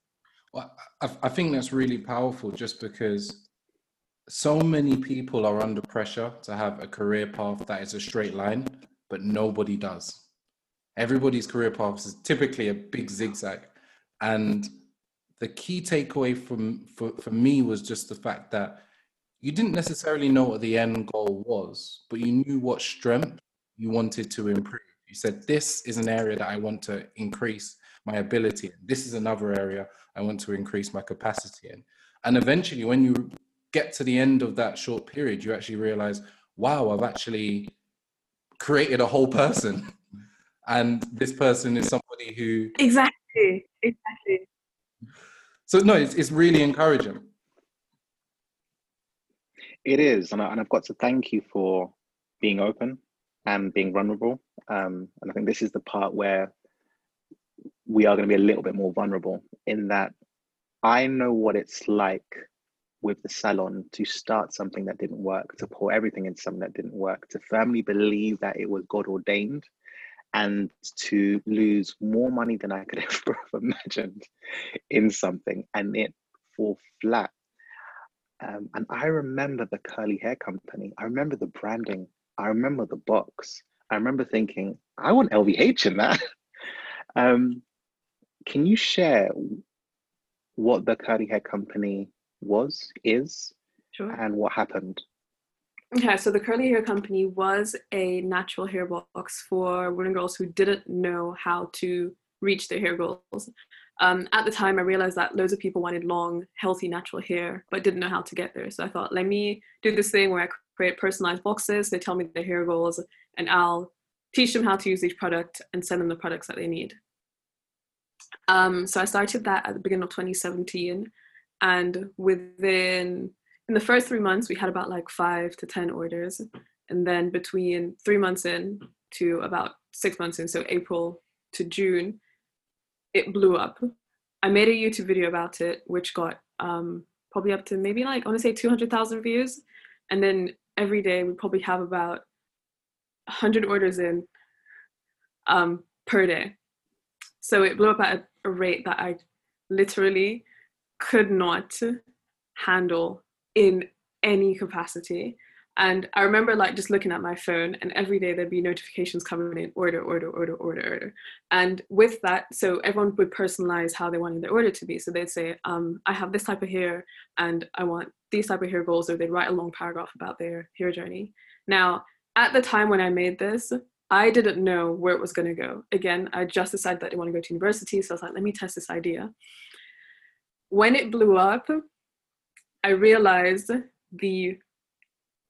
Well, I, I think that's really powerful just because so many people are under pressure to have a career path that is a straight line, but nobody does. Everybody's career path is typically a big zigzag. And the key takeaway from for, for me was just the fact that you didn't necessarily know what the end goal was, but you knew what strength you wanted to improve. You said, This is an area that I want to increase my ability in. This is another area I want to increase my capacity in. And eventually, when you get to the end of that short period, you actually realize, wow, I've actually created a whole person. And this person is somebody who. Exactly. Exactly. So, no, it's, it's really encouraging. It is. And, I, I've got to thank you for being open and being vulnerable. Um, and I think this is the part where we are going to be a little bit more vulnerable in that I know what it's like with the salon to start something that didn't work, to pour everything into something that didn't work, to firmly believe that it was God ordained, and to lose more money than I could ever have imagined in something and it fall flat. Um, and I remember the curly hair company. I remember the branding. I remember the box. I remember thinking, I want LVH in that. um, can you share what the curly hair company was, is, Sure. and what happened? Okay, so the Curly Hair Company was a natural hair box for women girls who didn't know how to reach their hair goals. Um, at the time, I realized that loads of people wanted long, healthy, natural hair, but didn't know how to get there. So I thought, let me do this thing where I create personalized boxes. They tell me their hair goals, and I'll teach them how to use each product and send them the products that they need. Um, so I started that at the beginning of 2017, and within in the first three months we had about like five to ten orders, and then between three months in to about six months in, so April to June, it blew up. I made a YouTube video about it, which got um, probably up to maybe like I want to say 200,000 views, and then every day we probably have about 100 orders in um, per day. So it blew up at a, a rate that I literally could not handle in any capacity. And I remember like just looking at my phone and every day there'd be notifications coming in order, order, order, order, order. And with that, so everyone would personalize how they wanted their order to be. So they'd say, um, I have this type of hair and I want these type of hair goals, or they'd write a long paragraph about their hair journey. Now, at the time when I made this, I didn't know where it was going to go. Again, I just decided that I want to go to university. So I was like, let me test this idea. When it blew up, I realized the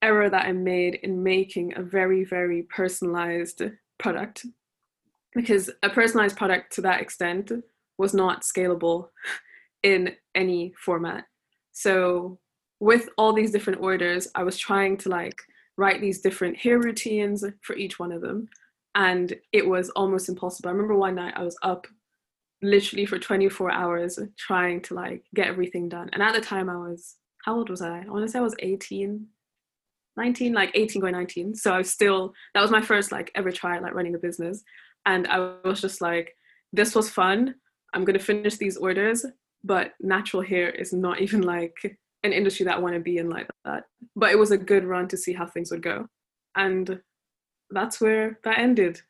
error that I made in making a very, very personalized product. Because a personalized product to that extent was not scalable in any format. So, with all these different orders, I was trying to like write these different hair routines for each one of them. And it was almost impossible. I remember one night I was up literally for 24 hours trying to like get everything done. And at the time I was, how old was I? I want to say I was 18, 19, like 18 going 19. So I was still, that was my first like ever try like running a business. And I was just like, this was fun. I'm going to finish these orders, but natural hair is not even like an industry that I want to be in like that. But it was a good run to see how things would go. And that's where that ended.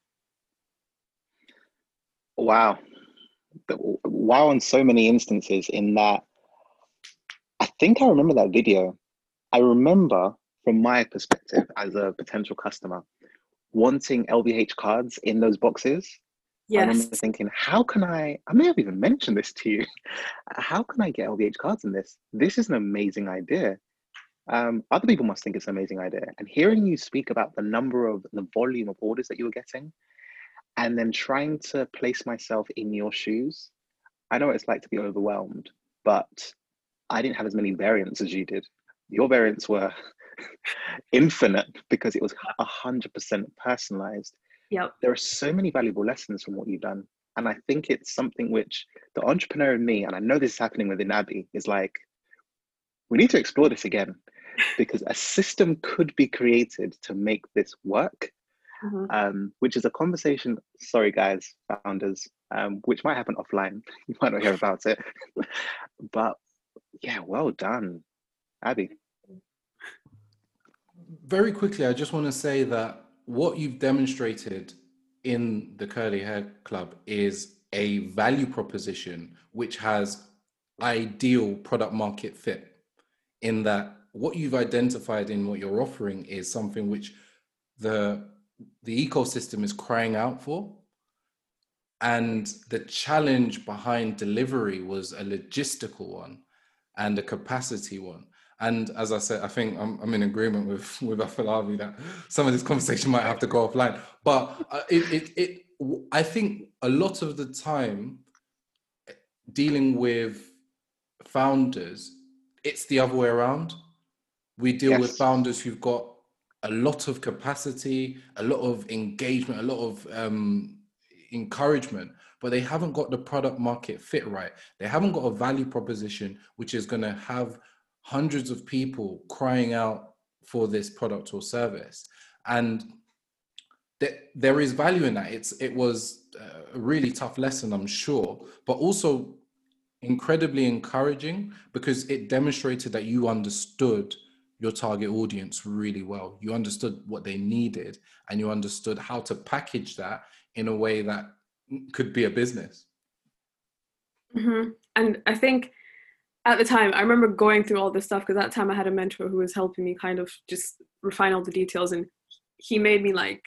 Wow. Wow, in so many instances, in that I think I remember that video. I remember from my perspective as a potential customer wanting LVH cards in those boxes Yes. I remember thinking, how can I? I may have even mentioned this to you. How can I get LVH cards in this? This is an amazing idea. Um, other people must think it's an amazing idea. And hearing you speak about the number of the volume of orders that you were getting, and then trying to place myself in your shoes, I know what it's like to be overwhelmed, but I didn't have as many variants as you did. Your variants were infinite because it was 100% personalized Yep. There are so many valuable lessons from what you've done. And I think it's something which the entrepreneur in me, and I know this is happening within Abby, is like, we need to explore this again because a system could be created to make this work, mm-hmm. um, which is a conversation, sorry guys, founders, um, which might happen offline. you might not hear about it. but yeah, well done, Abby. Very quickly, I just want to say that what you've demonstrated in the Curly Hair Club is a value proposition which has ideal product market fit in that what you've identified in what you're offering is something which the the ecosystem is crying out for. And the challenge behind delivery was a logistical one and a capacity one and as I said, I think I'm, I'm in agreement with with Afolabi that some of this conversation might have to go offline. But uh, it, it, it, I think a lot of the time, dealing with founders, it's the other way around. We deal yes. with founders who've got a lot of capacity, a lot of engagement, a lot of um, encouragement, but they haven't got the product market fit right. They haven't got a value proposition which is going to have hundreds of people crying out for this product or service. And th- there is value in that. It's it was a really tough lesson i'm sure but also incredibly encouraging because it demonstrated that you understood your target audience really well. You understood what they needed and you understood how to package that in a way that could be a business. Mm-hmm. and i think at the time, I remember going through all this stuff because that time I had a mentor who was helping me kind of just refine all the details, and he made me like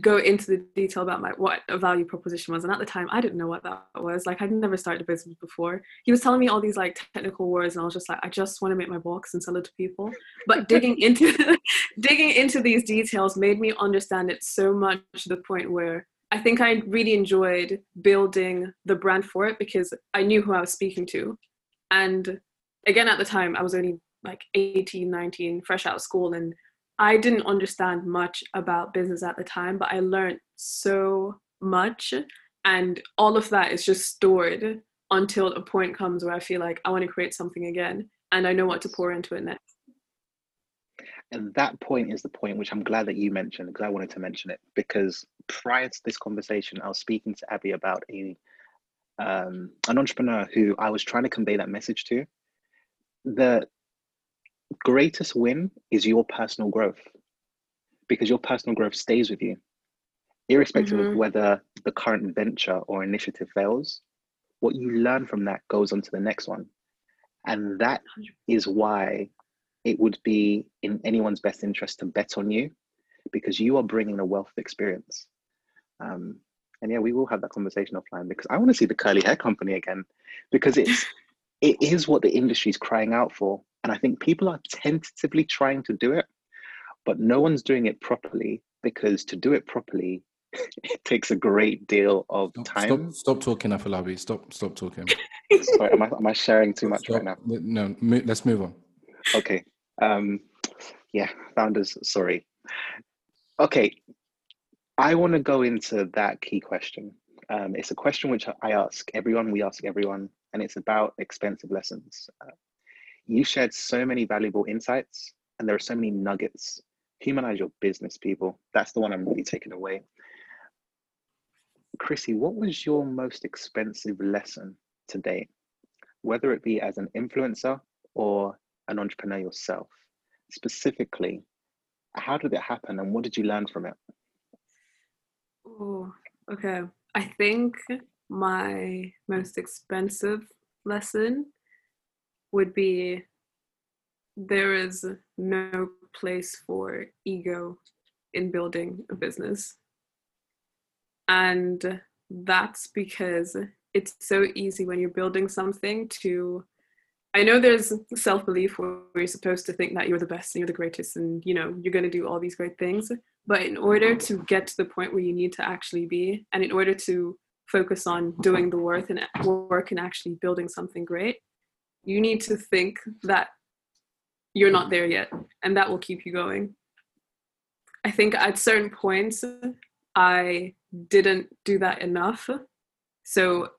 go into the detail about my what a value proposition was. And at the time, I didn't know what that was. Like I'd never started a business before. He was telling me all these like technical words, and I was just like, I just want to make my box and sell it to people. But digging into digging into these details made me understand it so much to the point where I think I really enjoyed building the brand for it because I knew who I was speaking to and again, at the time, I was only like 18, 19, fresh out of school, and I didn't understand much about business at the time, but I learned so much. And all of that is just stored until a point comes where I feel like I want to create something again and I know what to pour into it next. And that point is the point which I'm glad that you mentioned because I wanted to mention it because prior to this conversation, I was speaking to Abby about a um, an entrepreneur who I was trying to convey that message to. The greatest win is your personal growth because your personal growth stays with you, irrespective mm-hmm. of whether the current venture or initiative fails. What you learn from that goes on to the next one. And that is why it would be in anyone's best interest to bet on you because you are bringing a wealth of experience. Um, and yeah, we will have that conversation offline because I want to see the curly hair company again because it's it is what the industry is crying out for, and I think people are tentatively trying to do it, but no one's doing it properly because to do it properly, it takes a great deal of stop, time. Stop, stop talking, Afolabi. Stop, stop talking. Sorry, am I, am I sharing too much stop. right now? No, let's move on. Okay. Um, yeah, founders. Sorry. Okay, I want to go into that key question. Um, it's a question which I ask everyone, we ask everyone, and it's about expensive lessons. Uh, you shared so many valuable insights, and there are so many nuggets. Humanize your business, people. That's the one I'm really taking away. Chrissy, what was your most expensive lesson to date, whether it be as an influencer or an entrepreneur yourself? Specifically, how did it happen and what did you learn from it? Oh, okay. I think my most expensive lesson would be there is no place for ego in building a business. And that's because it's so easy when you're building something to I know there's self-belief where you're supposed to think that you're the best and you're the greatest and you know you're going to do all these great things but in order to get to the point where you need to actually be, and in order to focus on doing the work and work and actually building something great, you need to think that you're not there yet, and that will keep you going. I think at certain points, I didn't do that enough. So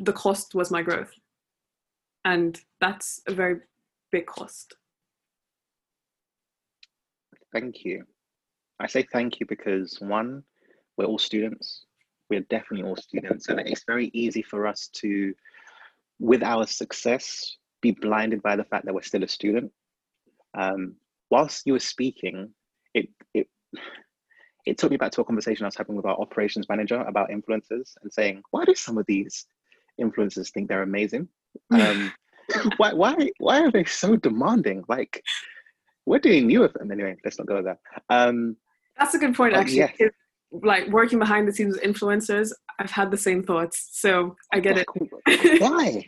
the cost was my growth. And that's a very big cost. Thank you. I say thank you because one, we're all students. We're definitely all students, and it's very easy for us to, with our success, be blinded by the fact that we're still a student. Um, whilst you were speaking, it it it took me back to a conversation I was having with our operations manager about influencers and saying, why do some of these influencers think they're amazing? Um, why why why are they so demanding? Like, we're doing new with them anyway. Let's not go there. Um, that's a good point, actually. Yes. Like working behind the scenes with influencers, I've had the same thoughts. So I get it. Why?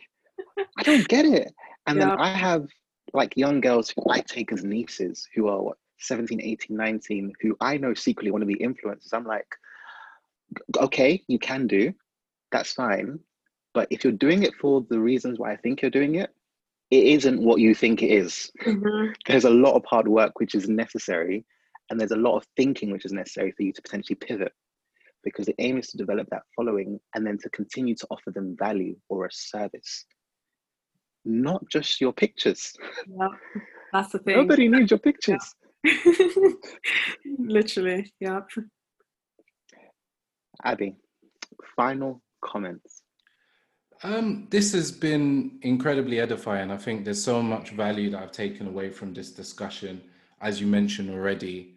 I don't get it. And yeah. then I have like young girls who I take as nieces who are what, 17, 18, 19, who I know secretly want to be influencers. I'm like, okay, you can do, that's fine. But if you're doing it for the reasons why I think you're doing it, it isn't what you think it is. Mm-hmm. There's a lot of hard work which is necessary and there's a lot of thinking which is necessary for you to potentially pivot because the aim is to develop that following and then to continue to offer them value or a service not just your pictures yeah that's the thing nobody needs your pictures yeah. literally yeah abby final comments um, this has been incredibly edifying. I think there's so much value that I've taken away from this discussion. As you mentioned already,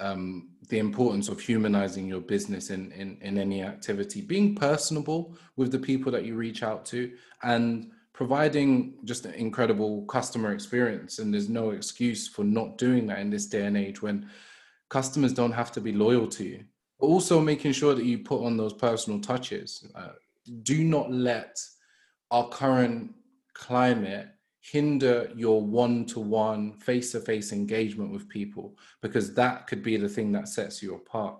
um, the importance of humanizing your business in, in in any activity, being personable with the people that you reach out to, and providing just an incredible customer experience. And there's no excuse for not doing that in this day and age when customers don't have to be loyal to you. But also making sure that you put on those personal touches. Uh, do not let our current climate hinder your one-to-one face-to-face engagement with people because that could be the thing that sets you apart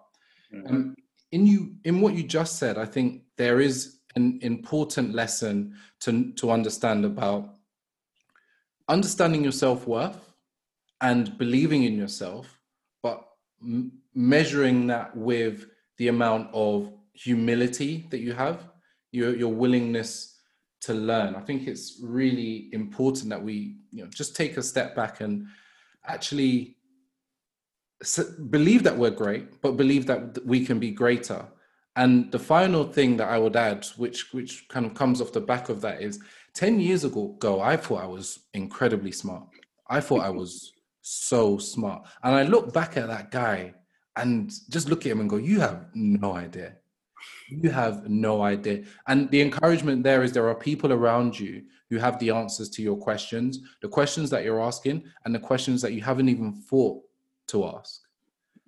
mm-hmm. um, in you in what you just said i think there is an important lesson to to understand about understanding your self-worth and believing in yourself but m- measuring that with the amount of humility that you have your your willingness to learn. I think it's really important that we, you know, just take a step back and actually believe that we're great, but believe that we can be greater. And the final thing that I would add, which which kind of comes off the back of that, is ten years ago, I thought I was incredibly smart. I thought I was so smart, and I look back at that guy and just look at him and go, "You have no idea. You have no idea." And the encouragement there is there are people around you who have the answers to your questions, the questions that you're asking, and the questions that you haven't even thought to ask.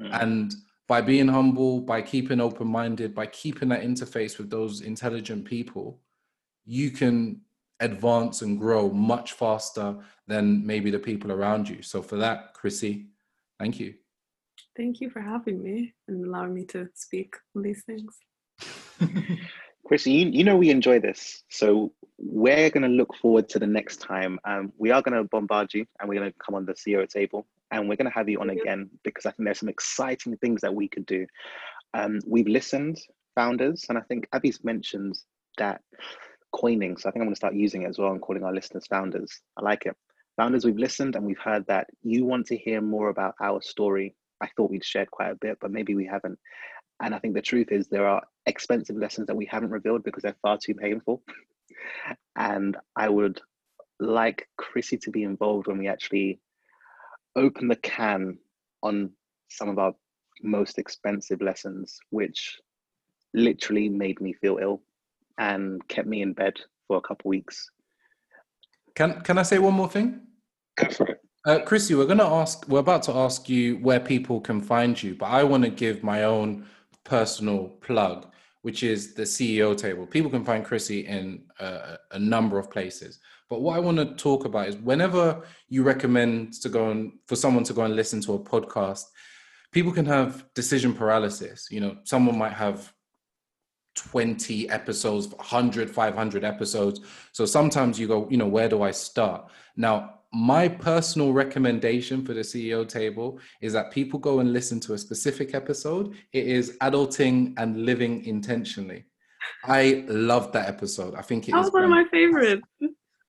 Mm. And by being humble, by keeping open minded, by keeping that interface with those intelligent people, you can advance and grow much faster than maybe the people around you. So, for that, Chrissy, thank you. Thank you for having me and allowing me to speak on these things. Chrissy, you, you know we enjoy this. So, we're going to look forward to the next time. Um, we are going to bombard you and we're going to come on the CEO table and we're going to have you on again because I think there's some exciting things that we could do. Um, we've listened, founders, and I think Abby's mentioned that coining. So I think I'm going to start using it as well and calling our listeners founders. I like it. Founders, we've listened and we've heard that you want to hear more about our story. I thought we'd shared quite a bit, but maybe we haven't. And I think the truth is there are expensive lessons that we haven't revealed because they're far too painful. And I would like Chrissy to be involved when we actually open the can on some of our most expensive lessons, which literally made me feel ill and kept me in bed for a couple weeks. Can Can I say one more thing? Go for it. Uh, Chrissy, we're going to ask. We're about to ask you where people can find you, but I want to give my own personal plug, which is the CEO table. People can find Chrissy in a, a number of places. But what I want to talk about is whenever you recommend to go and for someone to go and listen to a podcast, people can have decision paralysis. You know, someone might have 20 episodes 100 500 episodes so sometimes you go you know where do i start now my personal recommendation for the ceo table is that people go and listen to a specific episode. It is adulting and living intentionally. I love that episode. I think it that was one of my favorites.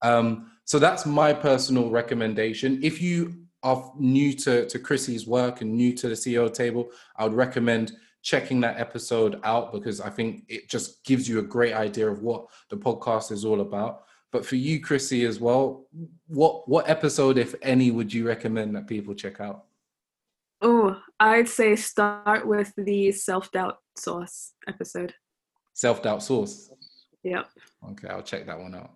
Um, so that's my personal recommendation. If you are new to, to Chrissy's work and new to the CEO table, I would recommend checking that episode out because I think it just gives you a great idea of what the podcast is all about. But for you, Chrissy, as well, what what episode, if any, would you recommend that people check out? Oh, I'd say start with the self doubt source episode. Self doubt source. Yep. Okay, I'll check that one out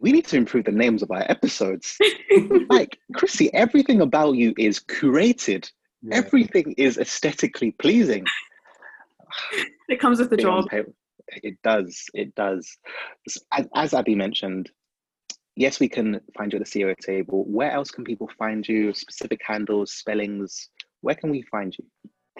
we need to improve the names of our episodes. like, Chrissy, everything about you is curated. Yeah. Everything is aesthetically pleasing. It comes with the job. It does. It does. As, as Abby mentioned, yes, we can find you at the CEO table. Where else can people find you? Specific handles, spellings. Where can we find you?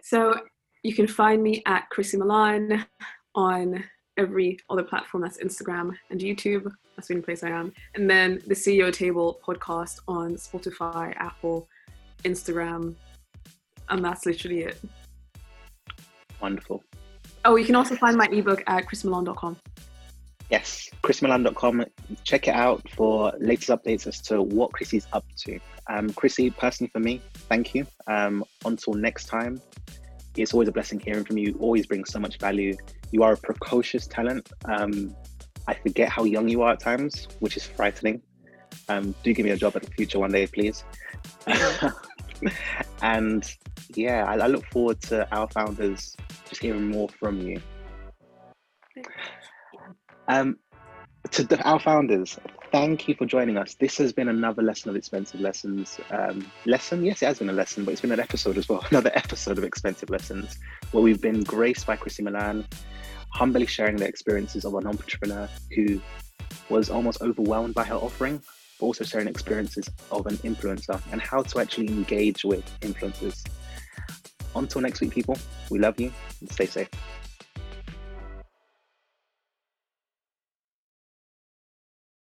So you can find me at Chrissy Milan on every other platform that's Instagram and YouTube. That's the only place I am. And then the CEO Table podcast on Spotify, Apple, Instagram, and that's literally it. Wonderful. Oh, you can also find my ebook at chrismilan.com. Yes, chrismilan.com. Check it out for latest updates as to what Chrissy's up to. Um, Chrissy, personally for me, thank you. Um, until next time, it's always a blessing hearing from you. Always brings so much value you are a precocious talent. Um, I forget how young you are at times, which is frightening. Um, do give me a job at the future one day, please. and yeah, I, I, look forward to our founders just hearing more from you. Um, to the, our founders, thank you for joining us. This has been another lesson of expensive lessons. Um, lesson, yes, it has been a lesson, but it's been an episode as well. Another episode of expensive lessons, where we've been graced by Chrissy Milan, humbly sharing the experiences of an entrepreneur who was almost overwhelmed by her offering, but also sharing experiences of an influencer and how to actually engage with influencers. Until next week, people, we love you and stay safe.